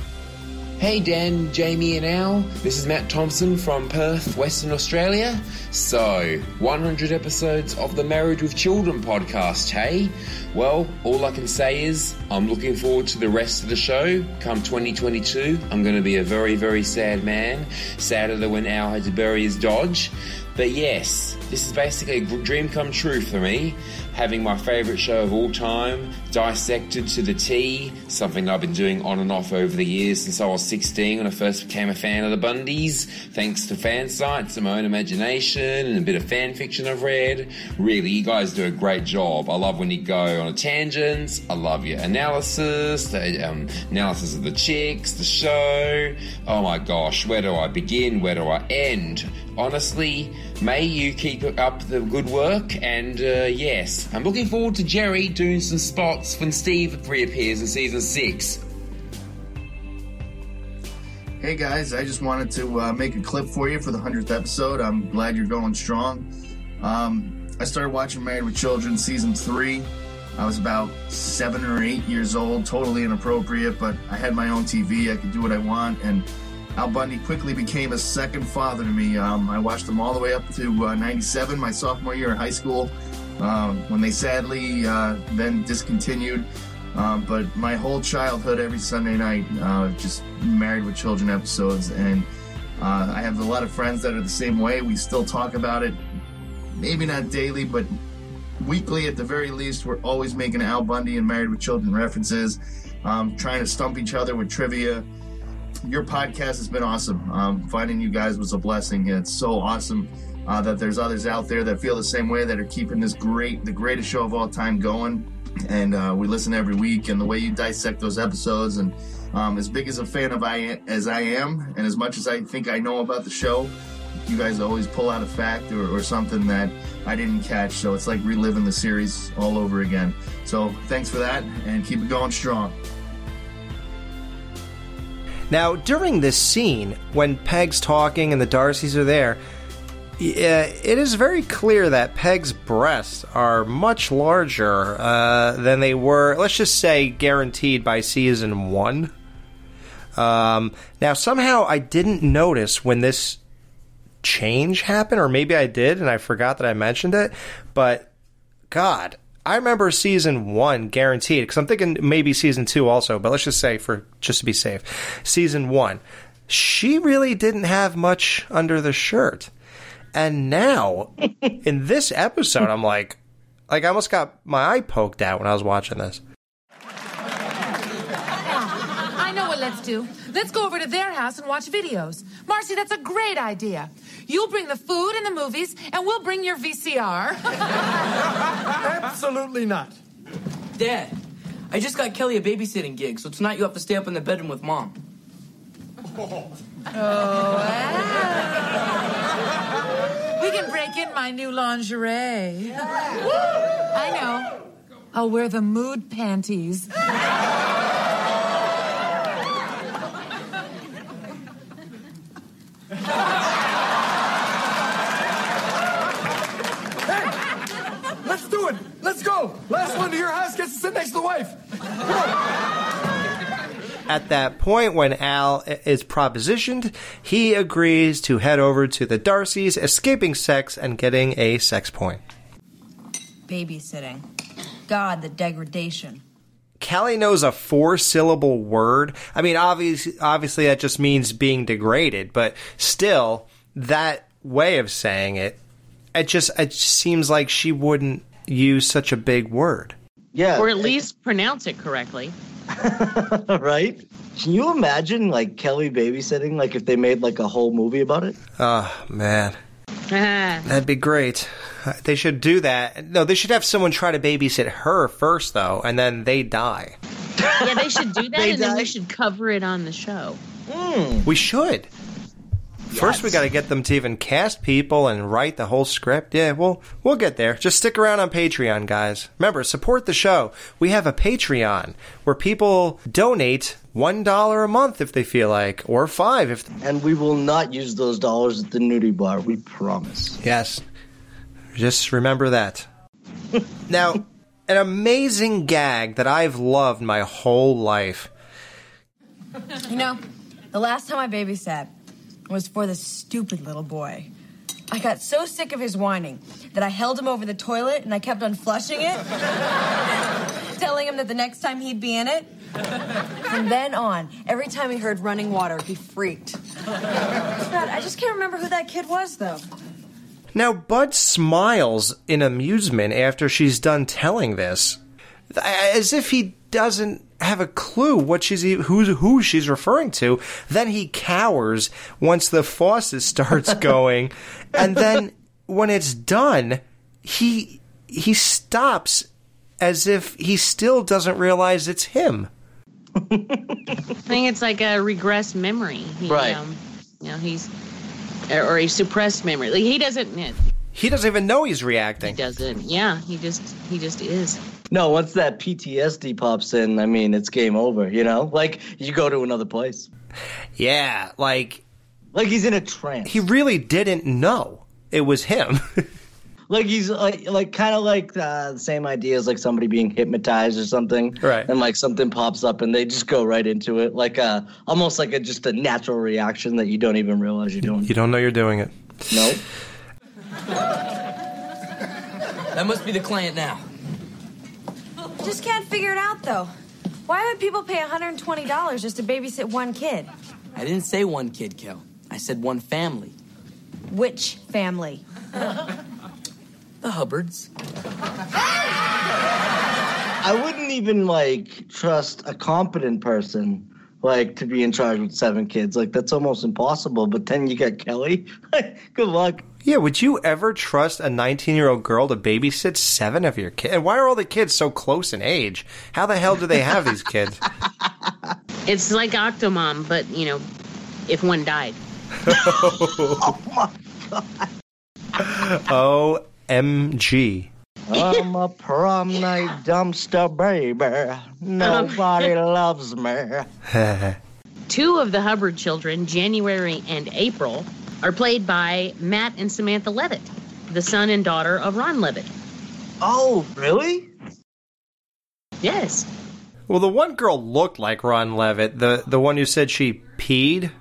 Hey Dan, Jamie, and Al. This is Matt Thompson from Perth, Western Australia. So, 100 episodes of the Married with Children podcast, hey? Well, all I can say is I'm looking forward to the rest of the show. Come 2022, I'm going to be a very, very sad man. Sadder than when Al had to bury his Dodge. But yes, this is basically a dream come true for me. Having my favourite show of all time dissected to the T, something I've been doing on and off over the years since I was 16 when I first became a fan of the Bundys. Thanks to fan sites and my own imagination and a bit of fan fiction I've read. Really, you guys do a great job. I love when you go on a tangent. I love your analysis, the um, analysis of the chicks, the show. Oh my gosh, where do I begin? Where do I end? Honestly, may you keep up the good work. And uh, yes, I'm looking forward to Jerry doing some spots when Steve reappears in season six. Hey guys, I just wanted to uh, make a clip for you for the 100th episode. I'm glad you're going strong. Um, I started watching Married with Children season three. I was about seven or eight years old, totally inappropriate, but I had my own TV. I could do what I want. And Al Bundy quickly became a second father to me. Um, I watched them all the way up to uh, 97, my sophomore year in high school, uh, when they sadly uh, then discontinued. Um, but my whole childhood, every Sunday night, uh, just married with children episodes. And uh, I have a lot of friends that are the same way. We still talk about it, maybe not daily, but weekly at the very least. We're always making Al Bundy and Married with Children references, um, trying to stump each other with trivia. Your podcast has been awesome. Um, finding you guys was a blessing. It's so awesome uh, that there's others out there that feel the same way that are keeping this great, the greatest show of all time going. And uh, we listen every week, and the way you dissect those episodes, and um, as big as a fan of I as I am, and as much as I think I know about the show, you guys always pull out a fact or, or something that I didn't catch. So it's like reliving the series all over again. So thanks for that and keep it going strong. Now, during this scene, when Peg's talking and the D'Arcys are there, it is very clear that Peg's breasts are much larger uh, than they were, let's just say, guaranteed by season one. Um, now, somehow I didn't notice when this change happened, or maybe I did and I forgot that I mentioned it, but God, I remember season one guaranteed because I'm thinking maybe season two also, but let's just say for just to be safe, season one, she really didn't have much under the shirt, and now *laughs* in this episode, I'm like, like I almost got my eye poked out when I was watching this. I know what let's do. Let's go over to their house and watch videos. Marcy, that's a great idea. You'll bring the food and the movies, and we'll bring your VCR. *laughs* Absolutely not. Dad, I just got Kelly a babysitting gig, so tonight you have to stay up in the bedroom with mom. Oh, we can break in my new lingerie. I know. I'll wear the mood panties. Let's do it. Let's go. Last one to your house gets to sit next to the wife. At that point, when Al is propositioned, he agrees to head over to the D'Arcys, escaping sex and getting a sex point. Babysitting. God, the degradation. Kelly knows a four syllable word. I mean, obviously, obviously that just means being degraded, but still, that way of saying it, it just, it seems like she wouldn't use such a big word. Yeah. Or at least pronounce it correctly. *laughs* right? Can you imagine like Kelly babysitting? Like if they made like a whole movie about it? Oh, man. yeah, That'd be great. *laughs* They should do that. No, they should have someone try to babysit her first, though, and then they die. Yeah, they should do *laughs* that, They and then we should cover it on the show. Hmm. We should. First, we got to get them to even cast people and write the whole script. Yeah, we'll we'll get there. Just stick around on Patreon, guys. Remember, support the show. We have a Patreon where people donate one dollar a month if they feel like, or five if. And we will not use those dollars at the nudie bar. We promise. Yes. Just remember that. *laughs* now, an amazing gag that I've loved my whole life. You know, the last time I babysat was for this stupid little boy. I got so sick of his whining that I held him over the toilet and I kept on flushing it, *laughs* telling him that the next time he'd be in it. From then on, every time he heard running water, he freaked. *laughs* God, I just can't remember who that kid was, though. Now, Bud smiles in amusement after she's done telling this, as if he doesn't have a clue what she's e- who who she's referring to. Then he cowers once the faucet starts *laughs* going, and then when it's done, he he stops as if he still doesn't realize it's him. *laughs* I think it's like a regressed memory. He, Right. Um, you know, he's or, or a suppressed memory. Like he doesn't. He doesn't even know he's reacting. He doesn't. Yeah, he just he just is. No, once that PTSD pops in, I mean, it's game over. You know, like you go to another place. Yeah, like like he's in a trance. He really didn't know it was him. *laughs* Like he's like like kind of like uh, the same idea as like somebody being hypnotized or something, right? And like something pops up and they just go right into it, like uh almost like a just a natural reaction that you don't even realize you're doing. You don't know you're doing it. Nope. That must be the client now. Just can't figure it out, though. Why would people pay $120 just to babysit one kid? I didn't say one kid, Kel. I said one family. Which family? *laughs* The Hubbards. I wouldn't even like trust a competent person like to be in charge with seven kids. Like that's almost impossible. But then you get Kelly. *laughs* Good luck. Yeah, would you ever trust a 19 year old girl to babysit seven of your kids? And why are all the kids so close in age? How the hell do they have these kids? *laughs* It's like Octomom, but you know, if one died. *laughs* Oh, oh, OMG. I'm a prom night dumpster baby. Nobody *laughs* loves me. *laughs* Two of the Hubbard children, January and April, are played by Matt and Samantha Leavitt, the son and daughter of Ron Leavitt. Oh, really? Yes. Well, the one girl looked like Ron Leavitt. The the one who said she peed.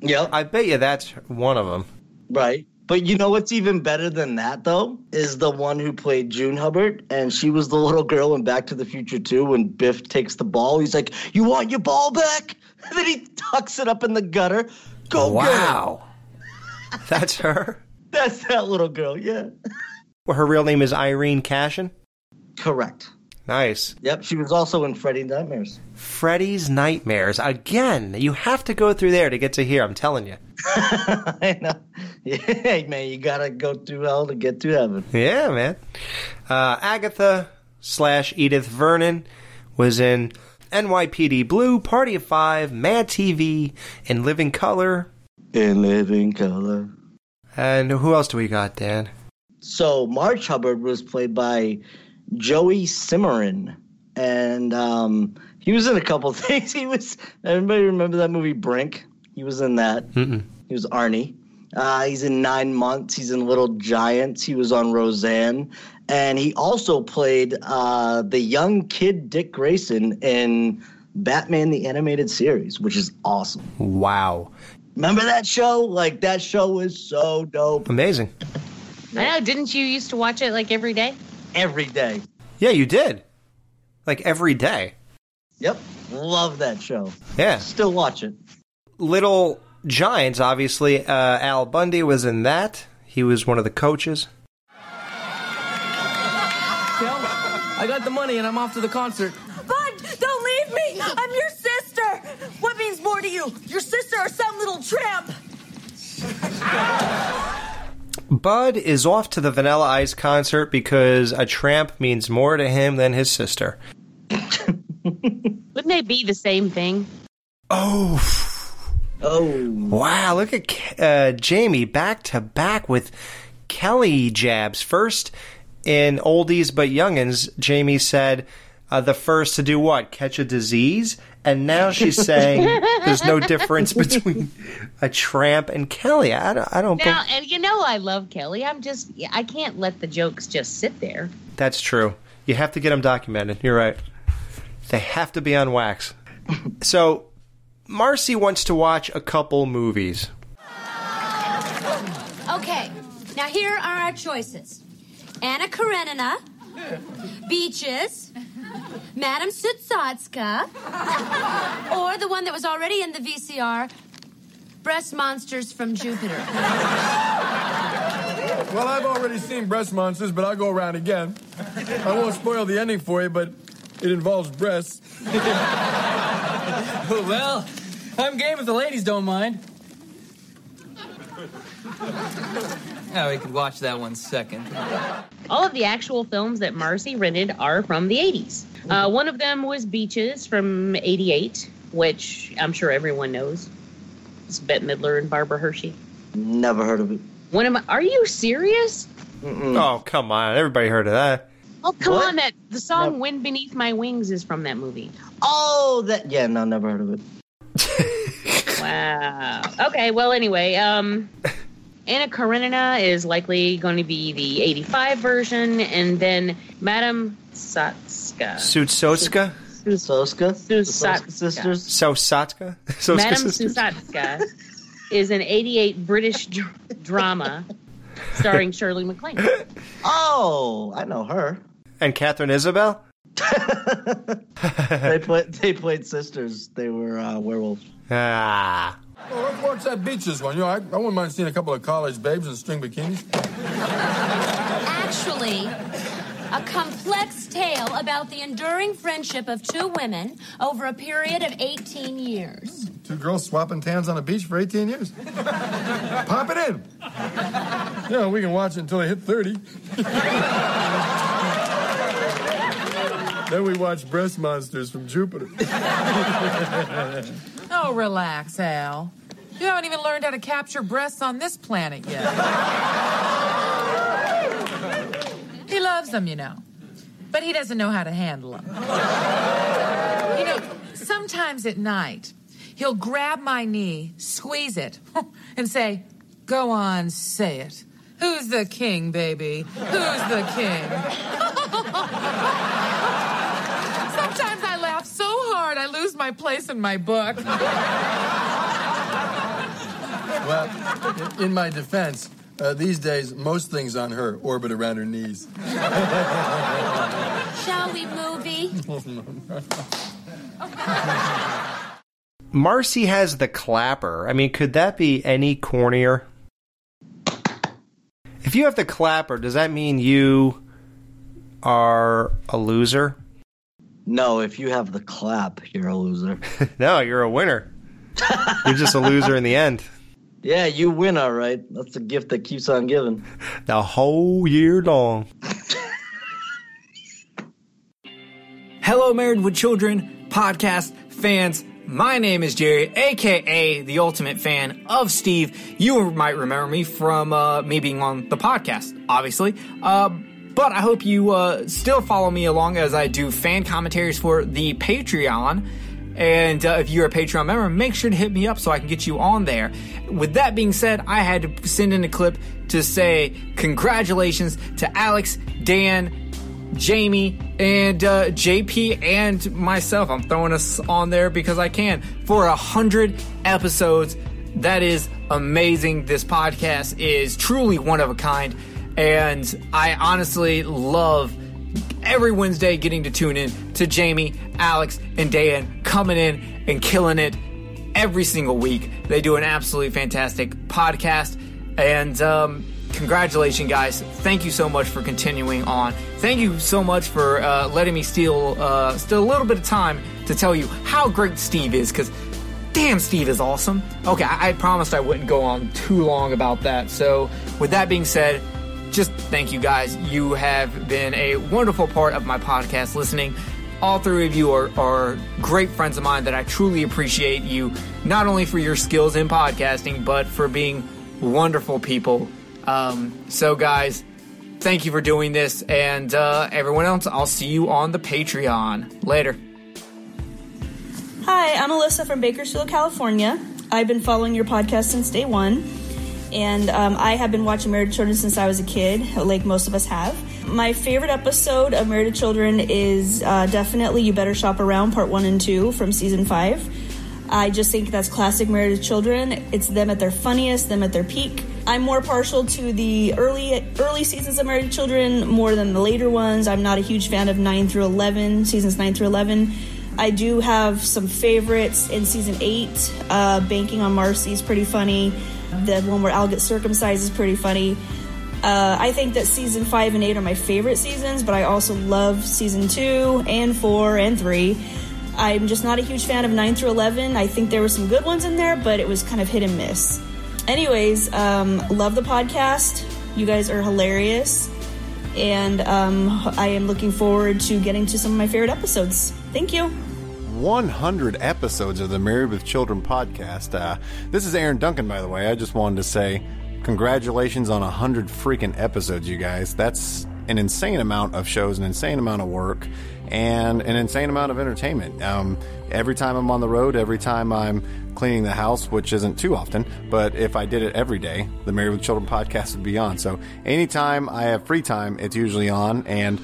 Yep. I bet you that's one of them. Right. But you know what's even better than that, though, is the one who played June Hubbard, and she was the *laughs* little girl in Back to the Future 2 when Biff takes the ball. He's like, "You want your ball back?" *laughs* And then he tucks it up in the gutter. Go wow. *laughs* That's her. That's that little girl. Yeah. Well, her real name is Irene Cashin. Correct. Nice. Yep. She was also in Freddy's Nightmares. Freddy's Nightmares. Again, you have to go through there to get to here. I'm telling you. *laughs* I know. Yeah, man, you gotta go through hell to get to heaven. Yeah, man. Uh, Agatha slash Edith Vernon was in NYPD Blue, Party of Five, Mad TV, and Living Color. In Living Color. And who else do we got, Dan? So March Hubbard was played by Joey Simmrin, and um, he was in a couple *laughs* things. He was. Everybody remember that movie Brink? He was in that. Mm-mm. He was Arnie. Uh, he's in Nine Months. He's in Little Giants. He was on Roseanne, and he also played uh, the young kid Dick Grayson in Batman the Animated Series, which is awesome. Wow. Remember that show? Like that show was so dope. Amazing. I know. Didn't you used to watch it like every day? Every day. Yeah, you did. Like every day. Yep. Love that show. Yeah. Still watch it. Little Giants, obviously. Uh, Al Bundy was in that. He was one of the coaches. Kel, I got the money and I'm off to the concert. Bud, don't leave me! I'm your sister! What means more to you? Your sister or some little tramp? Bud is off to the Vanilla Ice concert because a tramp means more to him than his sister. *laughs* Wouldn't they be the same thing? Oh. Oh. Wow, look at uh, Jamie back to back with Kelly jabs. First in Oldies But Youngins, Jamie said uh, the first to do what? Catch a disease? And now she's saying *laughs* there's no difference between a tramp and Kelly. I don't, I don't Now, and you know I love Kelly. I'm just I can't let the jokes just sit there. That's true. You have to get them documented. You're right. They have to be on wax. so, Marcy wants to watch a couple movies. Okay, now here are our choices Anna Karenina, Beaches, Madame Sousatzka, or the one that was already in the VCR, Breast Monsters from Jupiter. Well, I've already seen breast monsters, but I'll go around again. I won't spoil the ending for you, but it involves breasts. *laughs* well, I'm game if the ladies don't mind. Now we could watch that one second. All of the actual films that Marcy rented are from the 80s. Uh, one of them was Beaches from 88, which I'm sure everyone knows. It's Bette Midler and Barbara Hershey. Never heard of it. One of my, are you serious? Oh, come on. Everybody heard of that. Oh, come What? on. That the song Wind Beneath My Wings is from that movie. Oh, that yeah, no, never heard of it. *laughs* Wow. Okay, well, anyway, um, Anna Karenina is likely going to be the 85 version, and then Madame Satska. Sutsotska? Soska? Susatska. sisters? Sosatska? *laughs* Soska Madame sisters? Is an 88 British dr- drama starring *laughs* Shirley MacLaine. Oh, I know her. And Catherine Isabel? *laughs* they played they played sisters. They were uh, werewolves. Ah. Well, let's watch that beaches one. You know, I, I wouldn't mind seeing a couple of college babes in string bikinis. Actually, a complex tale about the enduring friendship of two women over a period of 18 years. Two girls swapping tans on a beach for 18 years. Pop it in. You know, we can watch it until they hit 30. *laughs* then we watch breast monsters from Jupiter. *laughs* Oh, relax, Al. You haven't even learned how to capture breasts on this planet yet. he loves them, you know. But he doesn't know how to handle them. You know, sometimes at night, he'll grab my knee, squeeze it, *laughs* and say, Go on, say it. Who's the king, baby? Who's the king? *laughs* my place in my book. Well, in- in my defense, uh, these days, most things on her orbit around her knees. Shall we movie? Marcy has the clapper. I mean, could that be any cornier? If you have the clapper, does that mean you are a loser? No, if you have the clap, you're a loser. *laughs* no, you're a winner. You're just a loser in the end. Yeah, you win, all right. That's the gift that keeps on giving. The whole year long. Hello, Married with Children podcast fans. My name is Jerry, aka the ultimate fan of Steve. You might remember me from uh, me being on the podcast, obviously. Uh, but I hope you uh, still follow me along as I do fan commentaries for the Patreon. And uh, if you're a Patreon member, make sure to hit me up so I can get you on there. With that being said, I had to send in a clip to say congratulations to Alex, Dan, Jamie, and uh, JP, and myself. I'm throwing us on there because I can for a hundred episodes. That is amazing. This podcast is truly one of a kind, and I honestly love every Wednesday getting to tune in to Jamie, Alex, and Dan coming in and killing it every single week. They do an absolutely fantastic podcast. And um, congratulations, guys. Thank you so much for continuing on. Thank you so much for uh, letting me steal, uh, steal a little bit of time to tell you how great Steve is, because damn, Steve is awesome. Okay, I-, I promised I wouldn't go on too long about that. So, with that being said, just thank you guys. You have been a wonderful part of my podcast listening. All three of you are, are great friends of mine that I truly appreciate you, not only for your skills in podcasting, but for being wonderful people. Um, so, guys, thank you for doing this. And uh, everyone else, I'll see you on the Patreon. Later. Hi, I'm Alyssa from Bakersfield, California. I've been following your podcast since day one, and um, I have been watching Married Children since I was a kid, like most of us have. My favorite episode of Married Children is uh, definitely You Better Shop Around, part one and two from season five. I just think that's classic Married Children. It's them at their funniest, them at their peak. I'm more partial to the early early seasons of Married Children more than the later ones. I'm not a huge fan of 9 through 11, seasons 9 through 11. I do have some favorites in season 8. Uh, Banking on Marcy is pretty funny. The one where Al gets circumcised is pretty funny. Uh, I think that season 5 and 8 are my favorite seasons, but I also love season 2 and 4 and 3. I'm just not a huge fan of 9 through 11. I think there were some good ones in there, but it was kind of hit and miss. Anyways, um, love the podcast. You guys are hilarious. And um, I am looking forward to getting to some of my favorite episodes. Thank you. 100 episodes of the Married with Children podcast. Uh, this is Aaron Duncan, by the way. I just wanted to say congratulations on 100 freaking episodes, you guys. That's an insane amount of shows, an insane amount of work, and an insane amount of entertainment. Um, every time I'm on the road, every time I'm cleaning the house, which isn't too often, but if I did it every day, the Married with Children podcast would be on. So anytime I have free time, it's usually on. And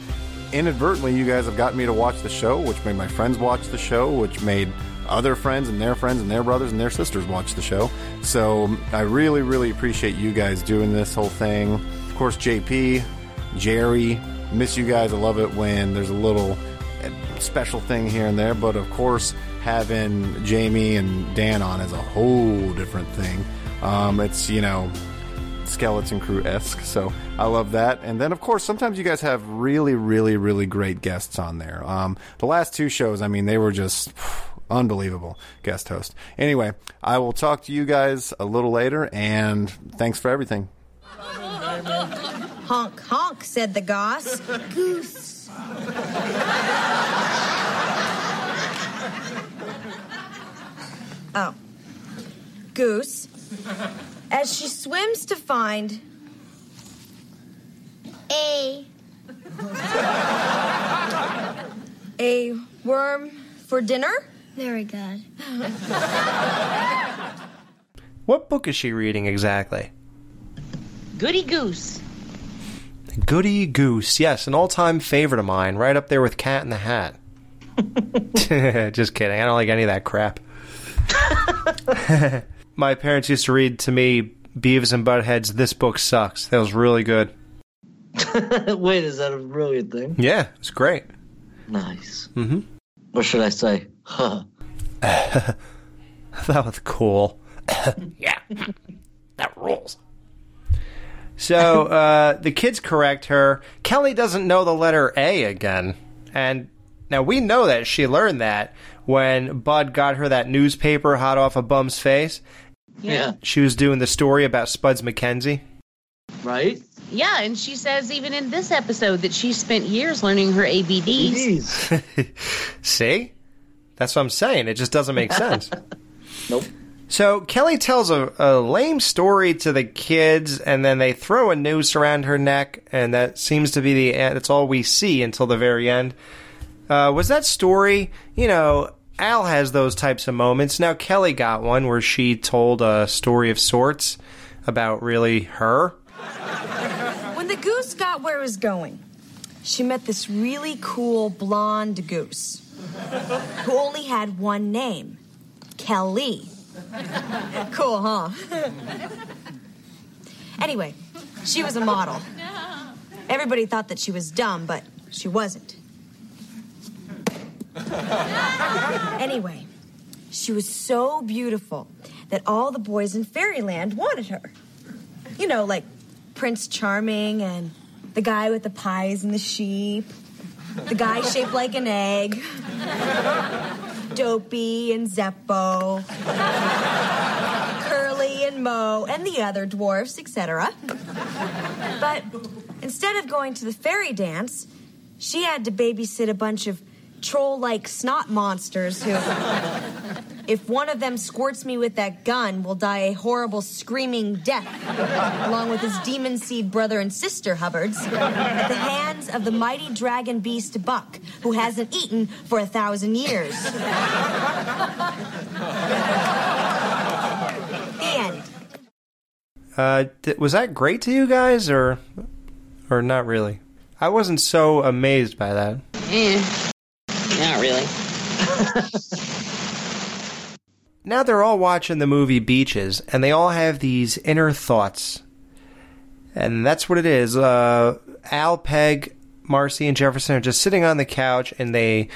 inadvertently, you guys have gotten me to watch the show, which made my friends watch the show, which made other friends and their friends and their brothers and their sisters watch the show. So I really, really appreciate you guys doing this whole thing. Of course, JP, Jerry, miss you guys. I love it when there's a little uh, special thing here and there, but of course, having Jamie and Dan on is a whole different thing. Um, it's, you know, skeleton crew esque. So I love that. And then, of course, sometimes you guys have really, really, really great guests on there. Um, the last two shows, I mean, they were just unbelievable guest host. Anyway, I will talk to you guys a little later, and thanks for everything. Honk, honk, said the goss. Goose. oh. Goose, as she swims to find a a worm for dinner. Very good. What book is she reading exactly? Goody Goose. Goody Goose. Yes, an all time favorite of mine, right up there with Cat in the Hat. *laughs* *laughs* Just kidding. I don't like any of that crap. *laughs* My parents used to read to me Beavis and Butthead's This Book Sucks. That was really good. *laughs* Wait, is that a brilliant thing? Yeah, it's great. Nice. Mm-hmm. Or should I say, huh? *laughs* that was cool. *laughs* yeah, that rules. So uh, the kids correct her. Kelly doesn't know the letter A again, and now we know that she learned that when Bud got her that newspaper hot off a bum's face. Yeah. She was doing the story about Spuds MacKenzie. Right? Yeah, and she says even in this episode that she spent years learning her ABDs. *laughs* See? That's what I'm saying. It just doesn't make sense. *laughs* nope. So Kelly tells a, a lame story to the kids, and then they throw a noose around her neck, and that seems to be the end. that's all we see until the very end. Uh, was that story? You know, Al has those types of moments. Now Kelly got one where she told a story of sorts about really her. When the goose got where it was going, she met this really cool blonde goose who only had one name Kelly. *laughs* cool, huh? *laughs* anyway, she was a model. Everybody thought that she was dumb, but she wasn't. *laughs* Anyway, she was so beautiful that all the boys in Fairyland wanted her. You know, like Prince Charming and the guy with the pies and the sheep, the guy shaped like an egg, Dopey and Zeppo, Curly and Moe, and the other dwarfs, etc. But instead of going to the fairy dance, she had to babysit a bunch of troll like snot monsters who, if one of them squirts me with that gun, will die a horrible screaming death, along with his demon seed brother and sister Hubbards, at the hands of the mighty dragon beast Buck, who hasn't eaten for a thousand years. the. Uh, th- was that great to you guys, or or not really? I wasn't so amazed by that. Eh, not really. *laughs* now they're all watching the movie Beaches, and they all have these inner thoughts. And that's what it is. Uh, Al, Peg, Marcy, and Jefferson are just sitting on the couch, and they,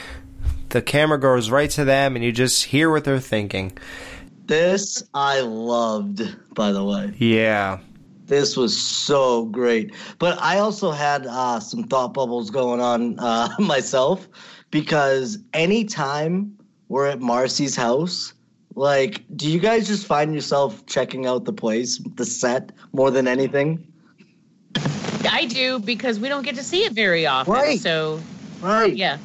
the camera goes right to them, and you just hear what they're thinking. This I loved, by the way. Yeah. This was so great. But I also had uh, some thought bubbles going on uh, *laughs* myself because anytime we're at Marcy's house, like, do you guys just find yourself checking out the place, the set, more than anything? I do because we don't get to see it very often. Right. So, right. Yeah.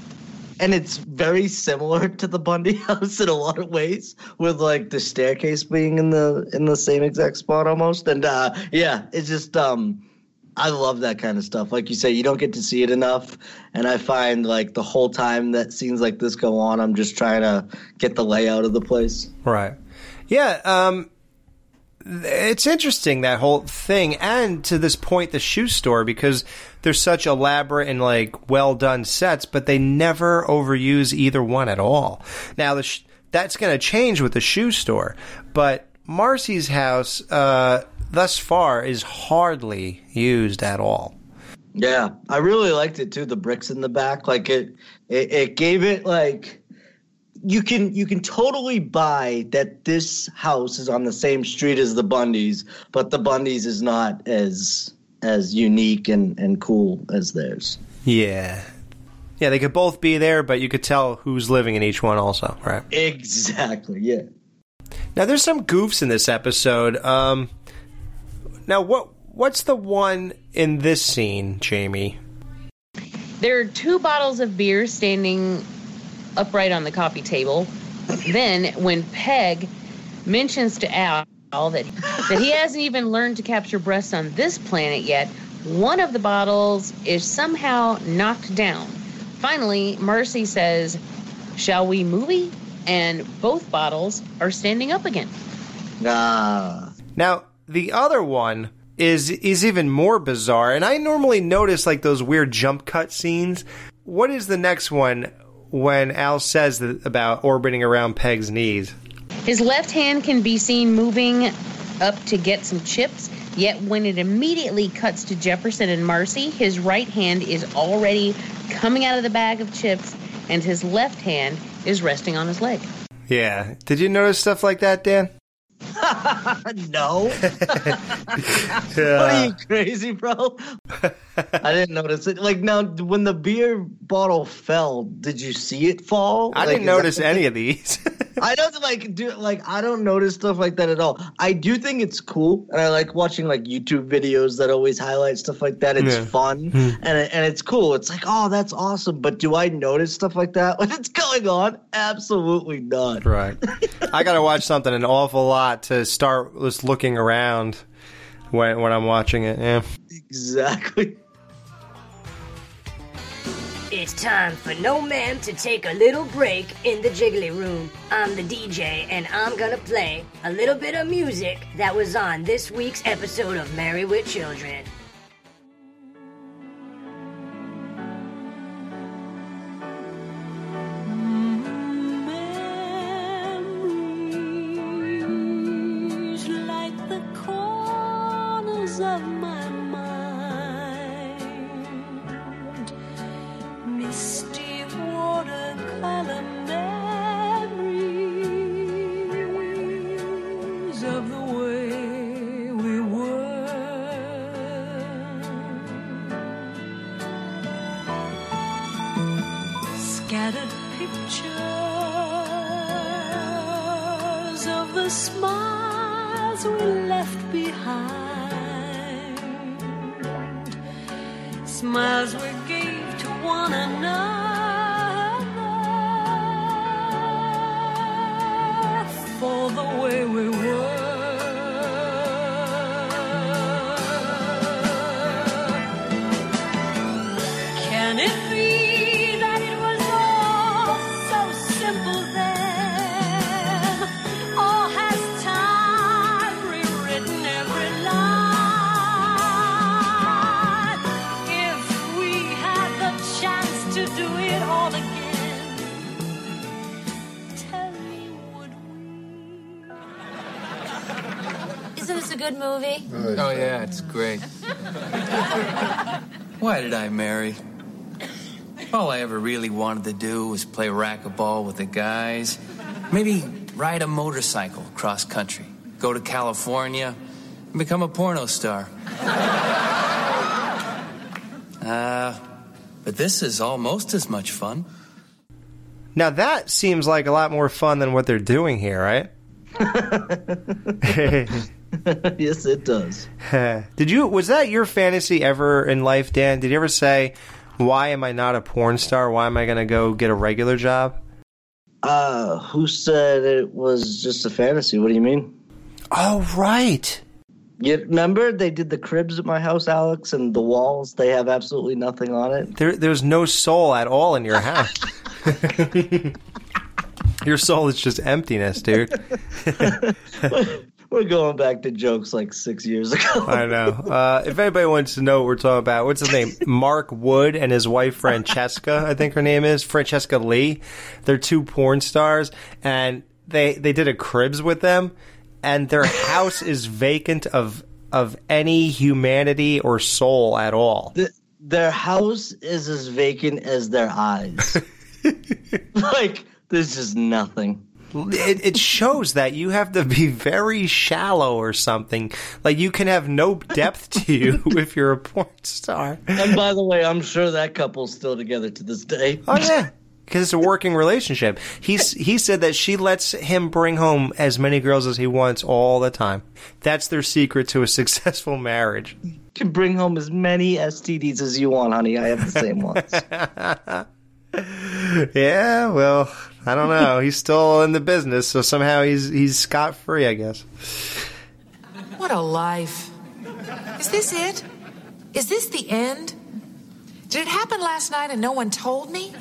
And it's very similar to the Bundy *laughs* house in a lot of ways, with like the staircase being in the in the same exact spot almost. And uh, yeah, it's just um, I love that kind of stuff. Like you say, you don't get to see it enough, and I find like the whole time that scenes like this go on, I'm just trying to get the layout of the place. Right. Yeah. Um, it's interesting that whole thing, and to this point, the shoe store because they're such elaborate and like well done sets, but they never overuse either one at all. Now sh- that's going to change with the shoe store, but Marcy's house uh, thus far is hardly used at all. Yeah, I really liked it too. The bricks in the back, like it, it, it gave it like you can you can totally buy that this house is on the same street as the Bundys, but the Bundys is not as as unique and and cool as theirs. Yeah. Yeah, they could both be there, but you could tell who's living in each one also, right? Exactly, yeah. Now there's some goofs in this episode. Um now what what's the one in this scene, Jamie? There are two bottles of beer standing upright on the coffee table. then, when Peg mentions to Al that, that he hasn't even learned to capture breasts on this planet yet. One of the bottles is somehow knocked down. Finally, Marcy says, Shall we movie? And both bottles are standing up again. Ah. Now, the other one is is even more bizarre, and I normally notice like those weird jump cut scenes. What is the next one when Al says that, about orbiting around Peg's knees? His left hand can be seen moving up to get some chips, yet when it immediately cuts to Jefferson and Marcy, his right hand is already coming out of the bag of chips, and his left hand is resting on his leg. Yeah. Did you notice stuff like that, Dan? *laughs* no. What *laughs* are you crazy, bro? I didn't notice it. Like now, when the beer bottle fell, did you see it fall? I Like, didn't that- notice any of these. *laughs* *laughs* I don't like do like I don't notice stuff like that at all. I do think it's cool, and I like watching like YouTube videos that always highlight stuff like that. It's Yeah. fun Hmm. and and it's cool. It's like oh, that's awesome. But do I notice stuff like that when it's going on? Absolutely not. Right. *laughs* I got to watch something an awful lot to start just looking around when when I'm watching it. Yeah. Exactly. It's time for No Ma'am to take a little break in the Jiggly Room. I'm the DJ, and I'm gonna play a little bit of music that was on this week's episode of Married with Children. Really wanted to do was play racquetball with the guys. Maybe ride a motorcycle cross country, go to California, and become a porno star. *laughs* Uh, but this is almost as much fun. Now that seems like a lot more fun than what they're doing here, right? *laughs* yes, it does. *laughs* Did you? Was that your fantasy ever in life, Dan? Did you ever say, "Why am I not a porn star? Why am I going to go get a regular job?" Uh, who said it was just a fantasy? What do you mean? Oh, right. You remember they did the cribs at my house, Alex, and the walls? They have absolutely nothing on it. There, there's no soul at all in your house. *laughs* *laughs* your soul is just emptiness, dude. *laughs* We're going back to jokes like six years ago. I know. Uh, if anybody wants to know what we're talking about, what's his name? Mark Wood and his wife Francesca, I think her name is Francesca Lee. They're two porn stars, and they they did a cribs with them, and their house is vacant of of any humanity or soul at all. Th- their house is as vacant as their eyes. *laughs* like there's just nothing. It, it shows that you have to be very shallow or something. Like you can have no depth to you *laughs* if you're a porn star. And by the way, I'm sure that couple's still together to this day. Oh yeah, because it's a working relationship. He's he said that she lets him bring home as many girls as he wants all the time. That's their secret to a successful marriage. You can bring home as many STDs as you want, honey. I have the same ones. *laughs* Yeah, well, I don't know. He's still in the business, so somehow he's he's scot free, I guess. What a life. Is this it? Is this the end? Did it happen last night and no one told me?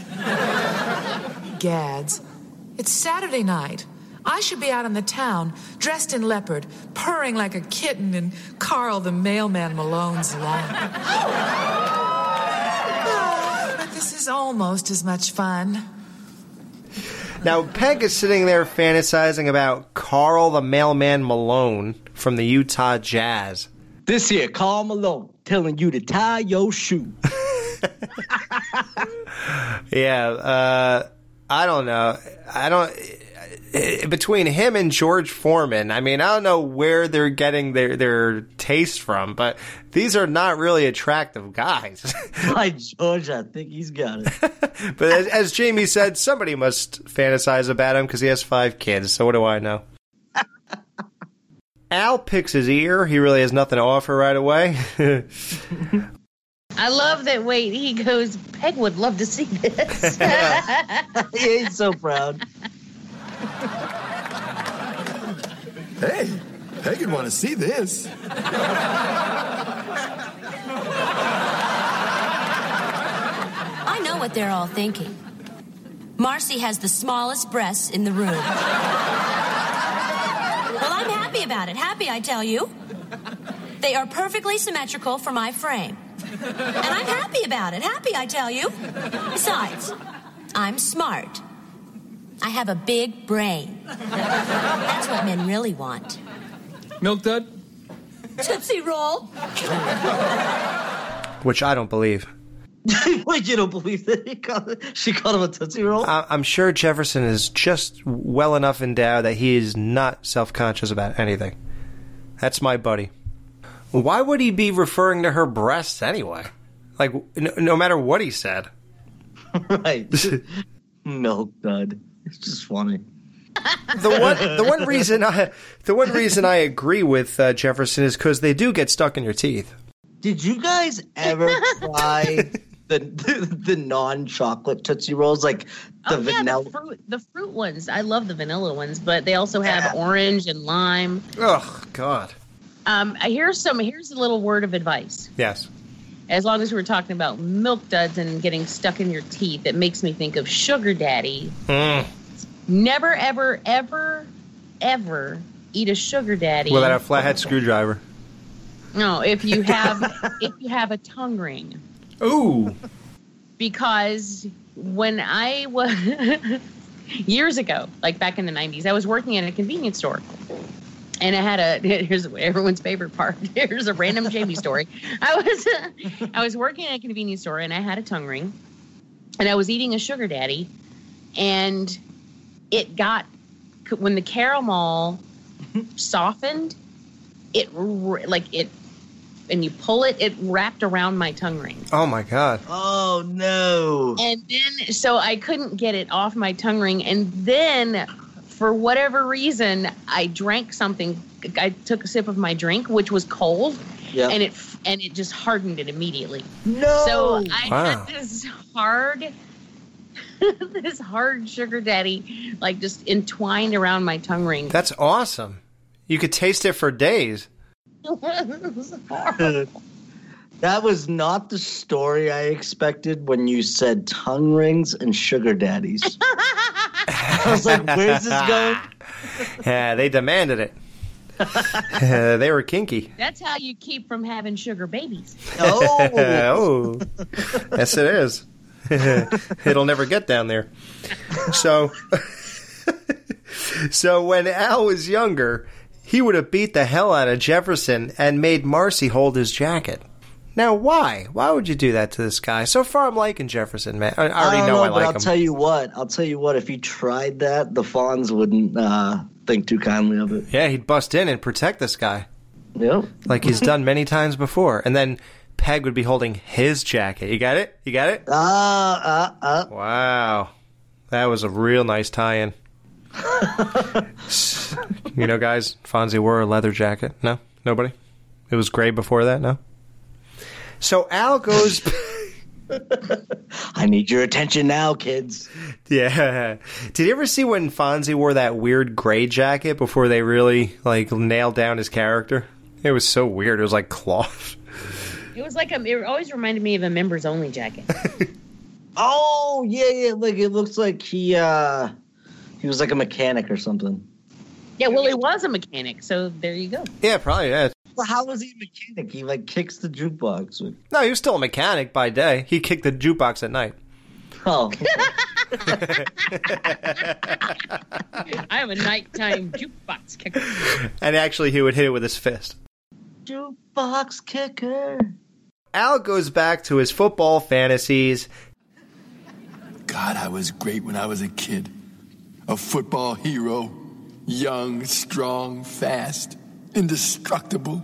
Gads. It's Saturday night. I should be out in the town, dressed in leopard, purring like a kitten in Karl the mailman Malone's lap. Ah, but this is almost as much fun. Now, Peg is sitting there fantasizing about Karl the Mailman Malone from the Utah Jazz. This here, Karl Malone, telling you to tie your shoe. *laughs* *laughs* Yeah, uh, I don't know. I don't. Eh, Between him and George Foreman, I mean, I don't know where they're getting their their taste from, but these are not really attractive guys. *laughs* By George, I think he's got it. *laughs* but as, as Jamie said, somebody must fantasize about him because he has five kids. So what do I know? *laughs* Al picks his ear. He really has nothing to offer right away. I love that. Wait, he goes. Peg would love to see this. He's so proud. Hey, Peg would want to see this. I know what they're all thinking. Marcy has the smallest breasts in the room. Well, I'm happy about it. Happy, I tell you. They are perfectly symmetrical for my frame. And I'm happy about it. Happy, I tell you. Besides, I'm smart. I have a big brain. That's what men really want. Milk Dud? Tootsie Roll. which I don't believe. *laughs* Wait, you don't believe that he called, she called him a Tootsie Roll? I- I'm sure Jefferson is just well enough endowed that he is not self conscious about anything. That's my buddy. Why would he be referring to her breasts anyway? Like, no, no matter what he said. *laughs* right. *laughs* Milk dud. It's just funny. The one, the one reason I, the one reason I agree with uh, Jefferson is because they do get stuck in your teeth. Did you guys ever try the the, the non chocolate Tootsie Rolls? Like the oh, yeah, vanilla. the fruit, the fruit ones. I love the vanilla ones, but they also have orange and lime. Oh God. Um, here's some. Here's a little word of advice. Yes. As long as we're talking about milk duds and getting stuck in your teeth, it makes me think of sugar daddy. Mm. Never, ever, ever, ever eat a sugar daddy. Without a flathead screwdriver. No, if you have *laughs* if you have a tongue ring. Ooh. because when I was *laughs* years ago, like back in the 90s, I was working at a convenience store. And I had a *laughs* here's everyone's favorite part. Here's a random Jamie story. I was I was working at a convenience store and I had a tongue ring, and I was eating a sugar daddy, and it got when the caramel softened, it like it, and you pull it, it wrapped around my tongue ring. Oh my God. Oh no. And then, so I couldn't get it off my tongue ring. And then, for whatever reason, I drank something. I took a sip of my drink, which was cold, Yeah. and it and it just hardened it immediately. No. So I Wow. had this hard, *laughs* this hard sugar daddy, like just entwined around my tongue ring. That's awesome. You could taste it for days. It was horrible. That was not the story I expected when you said tongue rings and sugar daddies. *laughs* I was like, where's this going? *laughs* Yeah, they demanded it. Uh, they were kinky. That's how you keep from having sugar babies. oh, yes, it is. *laughs* It'll never get down there. So, *laughs* so when Al was younger, he would have beat the hell out of Jefferson and made Marcy hold his jacket. Now, why? Why would you do that to this guy? So far, I'm liking Jefferson, man. I I already don't know, I but like I'll him. tell you what. I'll tell you what. If you tried that, the Fonz wouldn't uh, think too kindly of it. yeah, he'd bust in and protect this guy. Yep. like he's done many times before. And then Peg would be holding his jacket. You got it? You got it? Ah, uh, uh. Wow. That was a real nice tie in. *laughs* you know, guys, Fonzie wore a leather jacket. No? Nobody? It was gray before that? No? So Al goes. *laughs* *laughs* I need your attention now, kids. Yeah. Did you ever see when Fonzie wore that weird gray jacket before they really like nailed down his character? It was so weird. It was like cloth. It was like a. It always reminded me of a members only jacket. *laughs* Oh yeah, yeah. Like it looks like he uh he was like a mechanic or something. yeah, well, he was a mechanic, so there you go. Yeah, probably. Yeah. Well, how was he a mechanic? He like kicks the jukebox. With... No, he was still a mechanic by day. He kicked the jukebox at night. Oh. *laughs* *laughs* I am a nighttime jukebox kicker. And actually, he would hit it with his fist. Jukebox kicker. Al goes back to his football fantasies. God, I was great when I was a kid. A football hero. Young, strong, fast, indestructible.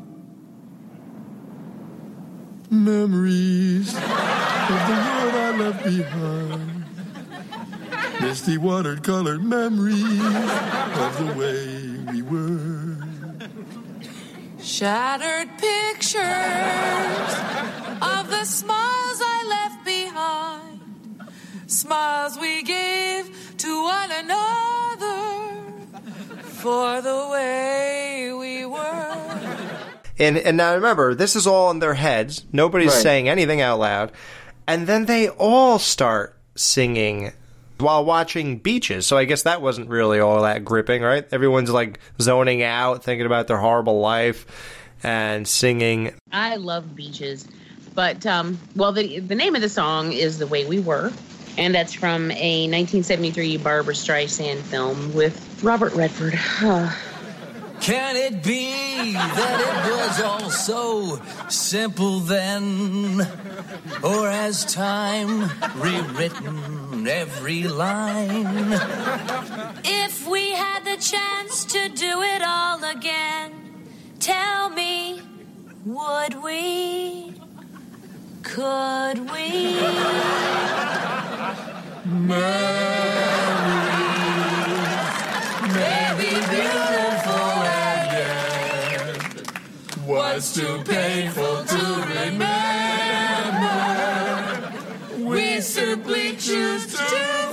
Memories of the world I left behind. Misty watered colored memories of the way we were. Shattered pictures of the smiles I left behind. Smiles we gave to one another for the way we were. And and now remember, this is all in their heads. Nobody's Right. saying anything out loud. And then they all start singing while watching beaches. So I guess that wasn't really all that gripping, right? Everyone's like zoning out, thinking about their horrible life and singing. I love beaches, but um, well, the the name of the song is "The Way We Were," and that's from a 1973 Barbra Streisand film with Robert Redford. *sighs* Can it be that it was all so simple then? Or has time rewritten every line? If we had the chance to do it all again, tell me, would we? Could we? Maybe beautiful what's too painful to remember? We simply choose to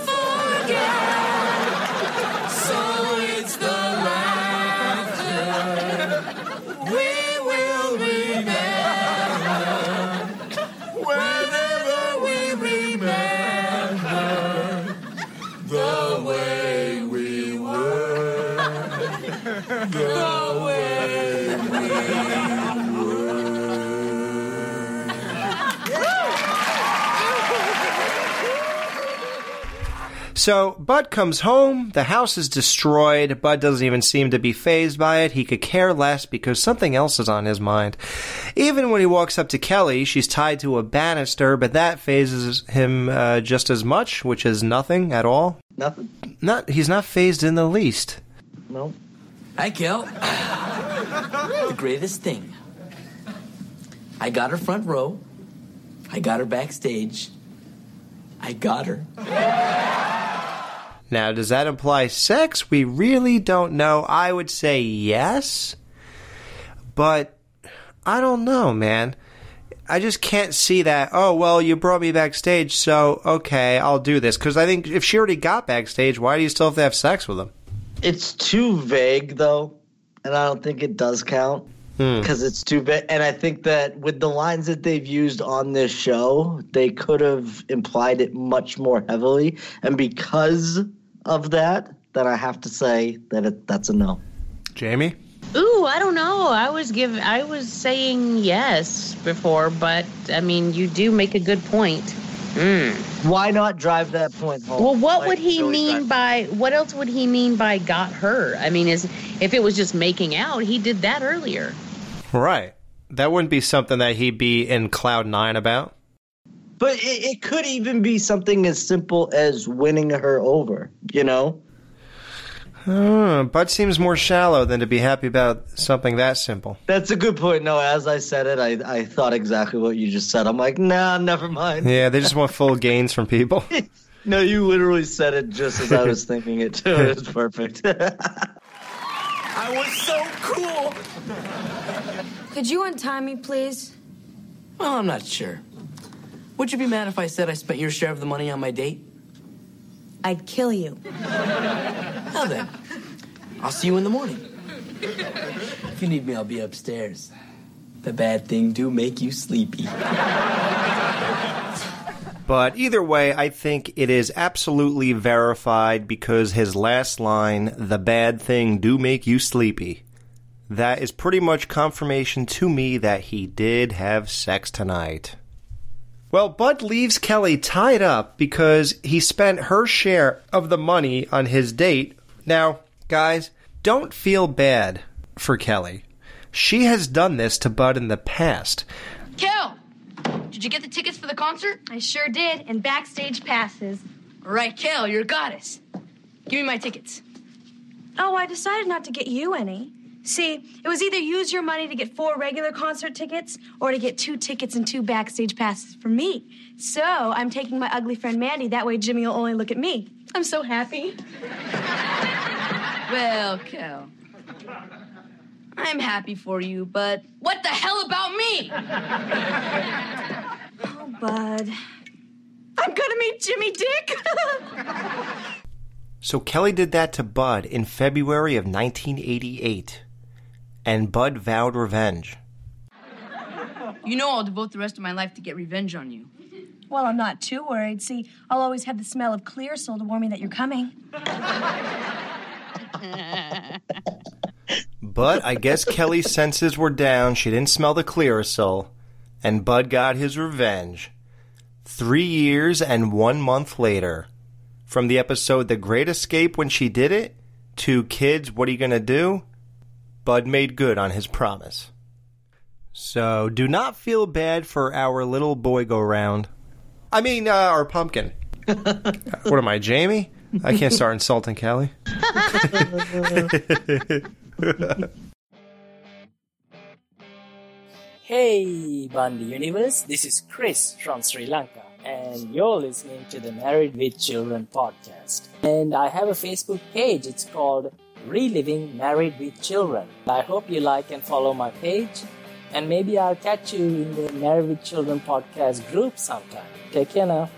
So Bud comes home, the house is destroyed. Bud doesn't even seem to be phased by it. He could care less because something else is on his mind. Even when he walks up to Kelly, she's tied to a banister, but that phases him uh, just as much, which is nothing at all. Nothing. Not he's not phased in the least. No. Hi, Kel. *laughs* the greatest thing. I got her front row. I got her backstage. I got her. Now, does that imply sex? We really don't know. I would say yes, but I don't know, man. I just can't see that. Oh, well, you brought me backstage, so okay, I'll do this. Because I think if she already got backstage, why do you still have to have sex with him? It's too vague though, and I don't think it does count Hmm. because it's too vague. And I think that with the lines that they've used on this show, they could have implied it much more heavily. And because of that, then I have to say that it, that's a no. Jamie? Ooh, I don't know. I was give I was saying yes before, but I mean, you do make a good point. Hmm. Why not drive that point home? Well, what Like, would he really mean drive- by what else would he mean by got her? I mean, is if it was just making out, he did that earlier. Right. That wouldn't be something that he'd be in Cloud Nine about. But it, it could even be something as simple as winning her over, you know? Uh, Bud seems more shallow than to be happy about something that simple. That's a good point. No, as I said it, I, I thought exactly what you just said. I'm like, nah, never mind. Yeah, they just want full gains from people. *laughs* No, you literally said it just as I was thinking it too. It was perfect. I was so cool. Could you untie me, please? Well, I'm not sure. Would you be mad if I said I spent your share of the money on my date? I'd kill you. Now then, I'll see you in the morning. If you need me, I'll be upstairs. The bad thing do make you sleepy. But either way, I think it is absolutely verified because his last line, the bad thing do make you sleepy. That is pretty much confirmation to me that he did have sex tonight. Well, Bud leaves Kelly tied up because he spent her share of the money on his date. Now, guys, don't feel bad for Kelly. She has done this to Bud in the past. Kel, did you get the tickets for the concert? I sure did, and backstage passes. All right, Kel, you're a goddess. Give me my tickets. Oh, I decided not to get you any. See, it was either use your money to get four regular concert tickets or to get two tickets and two backstage passes for me. So I'm taking my ugly friend Mandy. That way Jimmy will only look at me. I'm so happy. *laughs* Well, Kel, I'm happy for you, but what the hell about me? Oh, Bud. I'm gonna meet Jimmy Dick. *laughs* So Kelly did that to Bud in February of 1988. And Bud vowed revenge. You know I'll devote the rest of my life to get revenge on you. well, I'm not too worried. See, I'll always have the smell of Clearasil to warn me that you're coming. But I guess Kelly's senses were down. She didn't smell the clearasil. And Bud got his revenge. Three years and one month later. From the episode The Great Escape when she did it, to Kids, What Are You Gonna Do? Bud made good on his promise. So do not feel bad for our little boy go round. I mean, uh, our pumpkin. *laughs* what am I, Jamie? I can't start insulting Kelly. *laughs* Hey, Bundy Universe, this is Chris from Sri Lanka, and you're listening to the Married with Children podcast. And I have a Facebook page, it's called Reliving Married with Children. I hope you like and follow my page, and maybe I'll catch you in the Married with Children podcast group sometime. Take care now.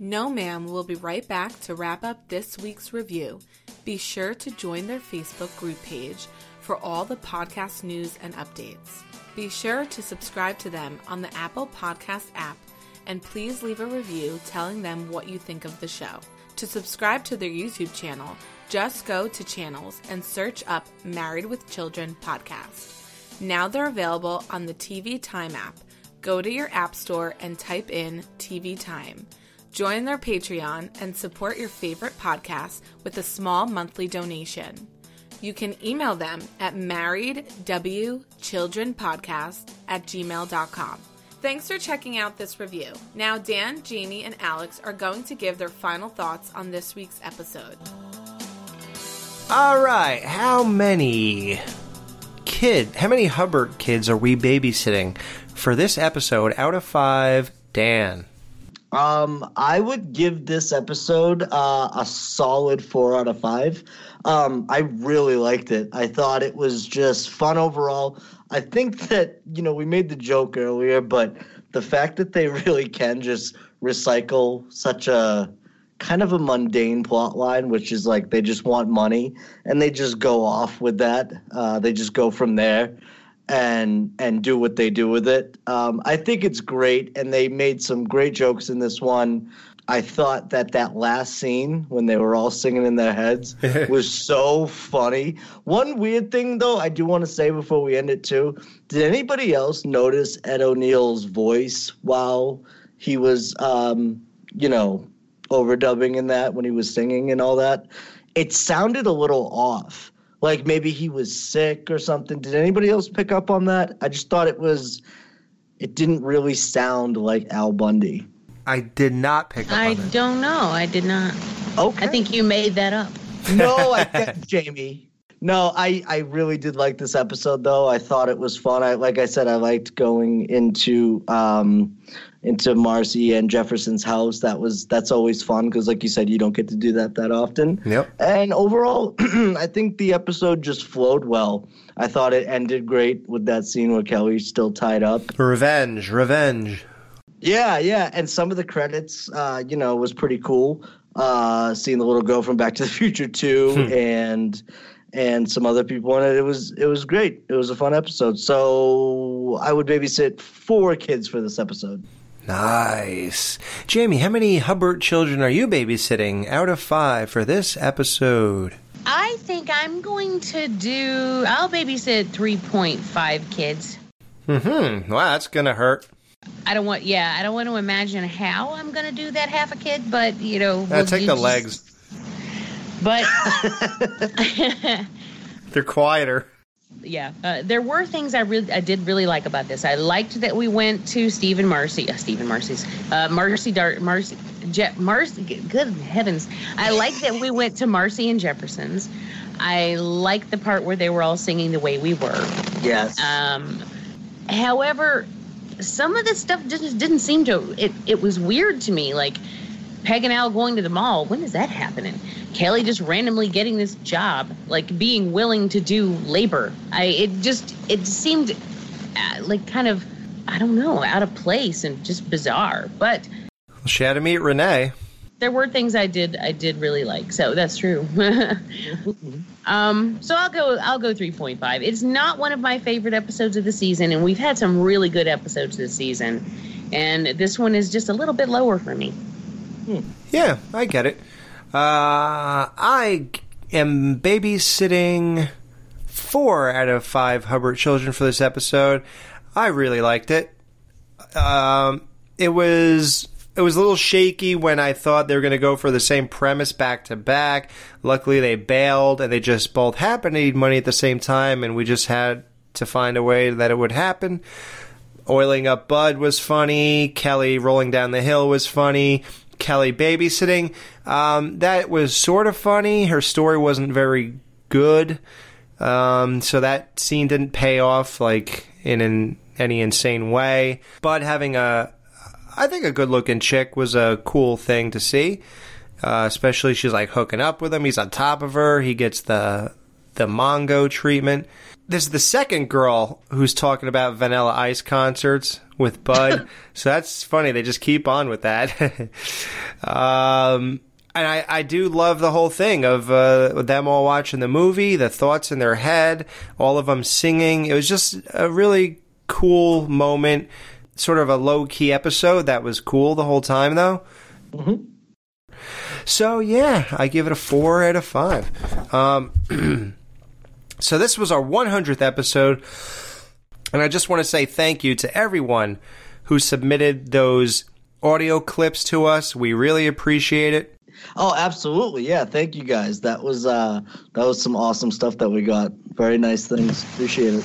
No Ma'am will be right back to wrap up this week's review. Be sure to join their Facebook group page for all the podcast news and updates. Be sure to subscribe to them on the Apple Podcast app and please leave a review telling them what you think of the show. To subscribe to their YouTube channel, just go to channels and search up Married with Children podcast. Now they're available on the TV Time app. Go to your app store and type in TV Time. Join their Patreon and support your favorite podcast with a small monthly donation. You can email them at marriedwchildrenpodcast at gmail.com. Thanks for checking out this review. Now, Dan, Jamie, and Alex are going to give their final thoughts on this week's episode. All right, how many kid, how many Hubbard kids are we babysitting for this episode out of 5? Dan. Um, I would give this episode uh, a solid four out of five. Um, I really liked it. I thought it was just fun overall. I think that you know we made the joke earlier, but the fact that they *laughs* really can just recycle such a kind of a mundane plot line, which is like they just want money and they just go off with that. Uh, they just go from there and and do what they do with it. Um, I think it's great, and they made some great jokes in this one. I thought that that last scene when they were all singing in their heads *laughs* was so funny. One weird thing though, I do want to say before we end it too. Did anybody else notice Ed O'Neill's voice while he was, um, you know, overdubbing in that when he was singing and all that? It sounded a little off like maybe he was sick or something. Did anybody else pick up on that? I just thought it was it didn't really sound like Al Bundy. I did not pick up. I don't know. I did not. Okay. I think you made that up. No, I *laughs* get Jamie. No, I I really did like this episode though. I thought it was fun. I like I said I liked going into um into Marcy and Jefferson's house. That was that's always fun because, like you said, you don't get to do that that often. Yep. And overall, *clears throat* I think the episode just flowed well. I thought it ended great with that scene where Kelly's still tied up. Revenge, revenge. Yeah, yeah, and some of the credits, uh, you know, was pretty cool. Uh, seeing the little girl from Back to the Future too, Hmm. and and some other people in it. It was it was great. It was a fun episode. So I would babysit four kids for this episode. Nice. Jamie, how many Hubbard children are you babysitting out of five for this episode? I think I'm going to do. I'll babysit 3.5 kids. Mm-hmm. Wow, that's gonna hurt. I don't want. Yeah, I don't want to imagine how I'm going to do that half a kid, but you know. We'll take the just- legs. But *laughs* They're quieter. yeah, uh, there were things I really, I did really like about this. I liked that we went to Stephen Marcy, uh, Stephen Marcy's, uh, Marcy D'Arcy, Marcy, Je- Marcy. Good heavens! I like that we went to Marcy and Jefferson's. I like the part where they were all singing the way we were. Yes. Um, however, some of this stuff just didn't seem to. It it was weird to me. Like Peg and Al going to the mall. When is that happening? Kelly just randomly getting this job, like being willing to do labor. I it just it seemed uh, like kind of I don't know out of place and just bizarre. But She had to meet Renee. there were things I did I did really like. So that's true. *laughs* um, so I'll go I'll go 3.5. It's not one of my favorite episodes of the season, and we've had some really good episodes this season, and this one is just a little bit lower for me. Yeah, I get it. Uh, I am babysitting four out of five Hubbard children for this episode. I really liked it. Um, it was it was a little shaky when I thought they were going to go for the same premise back to back. Luckily, they bailed and they just both happened to need money at the same time, and we just had to find a way that it would happen. Oiling up Bud was funny. Kelly rolling down the hill was funny. Kelly babysitting, um, that was sort of funny. Her story wasn't very good, um, so that scene didn't pay off like in an, any insane way. Bud having a, I think a good looking chick was a cool thing to see. Uh, especially she's like hooking up with him. He's on top of her. He gets the the Mongo treatment. This is the second girl who's talking about Vanilla Ice concerts with Bud. *laughs* so that's funny. They just keep on with that. *laughs* um, and I, I do love the whole thing of uh, them all watching the movie, the thoughts in their head, all of them singing. It was just a really cool moment, sort of a low key episode that was cool the whole time, though. So yeah, I give it a four out of five. Um, *clears throat* so this was our 100th episode, and I just want to say thank you to everyone who submitted those audio clips to us. We really appreciate it. Oh, absolutely. Yeah, thank you guys. That was uh that was some awesome stuff that we got. Very nice things. Appreciate it.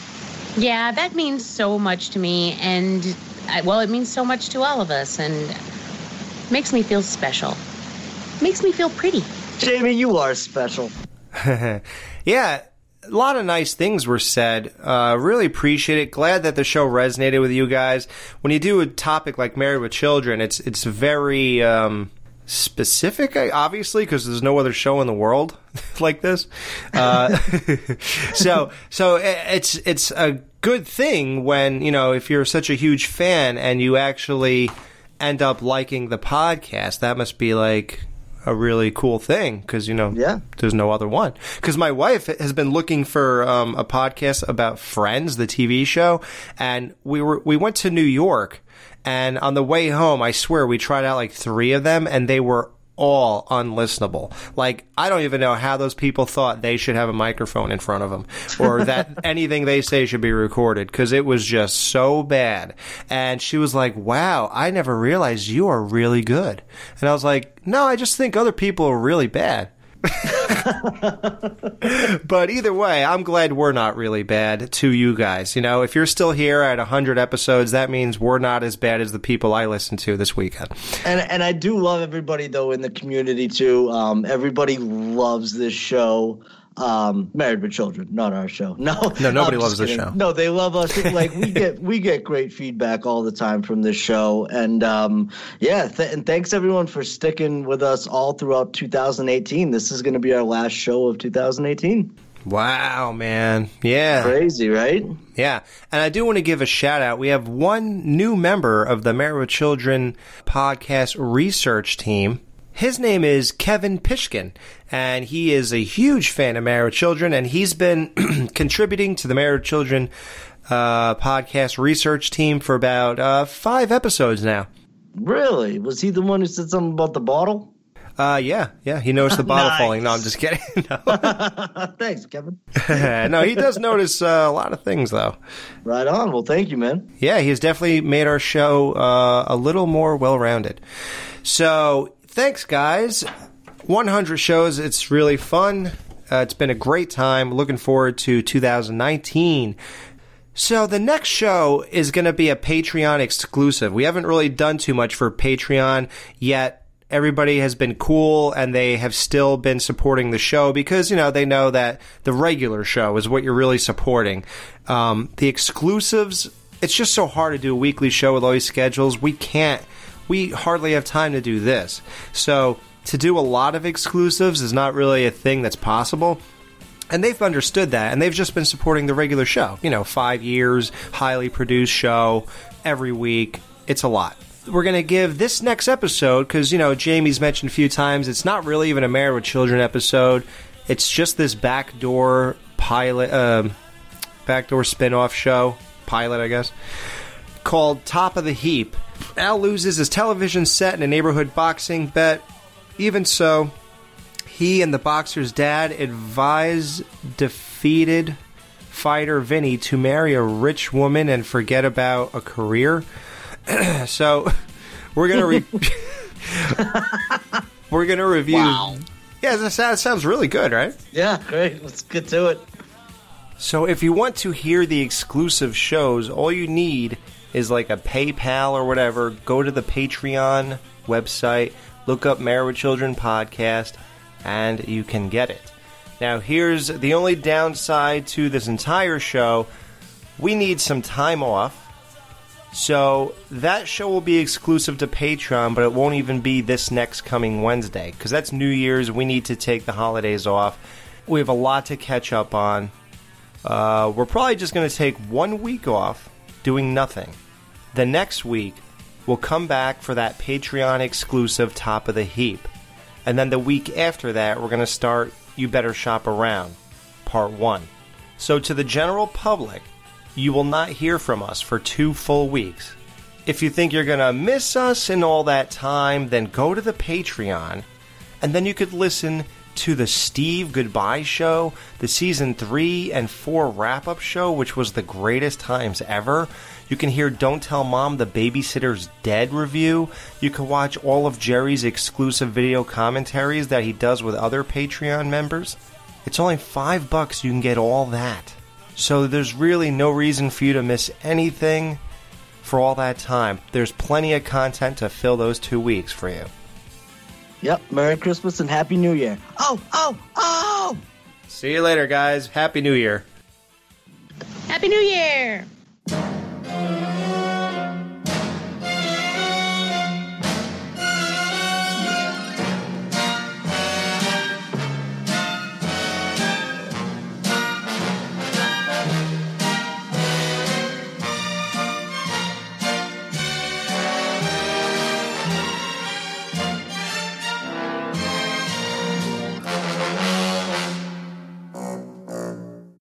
Yeah, that means so much to me, and I, well, it means so much to all of us, and makes me feel special. Makes me feel pretty. Jamie, you are special. *laughs* yeah, a lot of nice things were said. Uh, really appreciate it. Glad that the show resonated with you guys. When you do a topic like Married with Children, it's it's very um, specific, obviously, because there's no other show in the world *laughs* like this. Uh, *laughs* so so it's it's a good thing when you know if you're such a huge fan and you actually end up liking the podcast. That must be like a really cool thing because you know yeah there's no other one because my wife has been looking for um, a podcast about friends the tv show and we were we went to new york and on the way home i swear we tried out like three of them and they were all unlistenable. Like i don't even know how those people thought they should have a microphone in front of them or *laughs* that anything they say should be recorded because it was just so bad. And she was like wow i never realized you are really good. And i was like no i just think other people are really bad *laughs* but either way, I'm glad we're not really bad to you guys. You know, if you're still here at 100 episodes, that means we're not as bad as the people I listen to this weekend. And and I do love everybody though in the community too. Um, everybody loves this show. Um, Married with Children, not our show. *laughs* No, No, nobody loves this show. No, they love us. *laughs* like we get we get great feedback all the time from this show, and um, yeah, th- and thanks everyone for sticking with us all throughout 2018. This is going to be our last show of 2018. Wow, man. Yeah. Crazy, right? Yeah. And I do want to give a shout out. We have one new member of the Married with Children podcast research team. His name is Kevin Pishkin, and he is a huge fan of Married Children, and he's been *clears throat* contributing to the Married Children uh, podcast research team for about uh, five episodes now. Really? Was he the one who said something about the bottle? Uh, yeah, yeah. He noticed the bottle *laughs* Nice. falling. No, I'm just kidding. *laughs* *laughs* Thanks, Kevin. no, he does notice uh, a lot of things, though. Right on. Well, thank you, man. Yeah, he has definitely made our show uh, a little more well rounded. So, thanks, guys. 100 shows. It's really fun. Uh, it's been a great time. Looking forward to 2019. So, the next show is going to be a Patreon exclusive. We haven't really done too much for Patreon yet. Everybody has been cool and they have still been supporting the show because, you know, they know that the regular show is what you're really supporting. Um, the exclusives, it's just so hard to do a weekly show with all these schedules. We can't, we hardly have time to do this. So, to do a lot of exclusives is not really a thing that's possible. And they've understood that, and they've just been supporting the regular show. You know, five years, highly produced show every week. It's a lot. We're going to give this next episode, because, you know, Jamie's mentioned a few times, it's not really even a Married with Children episode. It's just this backdoor pilot, um, backdoor spin off show, pilot, I guess, called Top of the Heap. Al loses his television set in a neighborhood boxing bet. Even so, he and the boxer's dad advise defeated fighter Vinny to marry a rich woman and forget about a career. *clears throat* so we're gonna re- *laughs* we're gonna review. Wow. Yeah, that sounds, sounds really good, right? Yeah, great. Let's get to it. So if you want to hear the exclusive shows, all you need is like a PayPal or whatever. Go to the Patreon website, look up Married with Children podcast, and you can get it. Now, here's the only downside to this entire show we need some time off. So that show will be exclusive to Patreon, but it won't even be this next coming Wednesday because that's New Year's. We need to take the holidays off. We have a lot to catch up on. Uh, we're probably just going to take one week off doing nothing. The next week, we'll come back for that Patreon exclusive Top of the Heap. And then the week after that, we're going to start You Better Shop Around, Part 1. So, to the general public, you will not hear from us for two full weeks. If you think you're going to miss us in all that time, then go to the Patreon and then you could listen to the Steve Goodbye Show, the season three and four wrap up show, which was the greatest times ever. You can hear Don't Tell Mom the Babysitter's Dead review. You can watch all of Jerry's exclusive video commentaries that he does with other Patreon members. It's only five bucks, you can get all that. So there's really no reason for you to miss anything for all that time. There's plenty of content to fill those two weeks for you. Yep. Merry Christmas and Happy New Year. Oh, oh, oh! See you later, guys. Happy New Year. Happy New Year! Amen.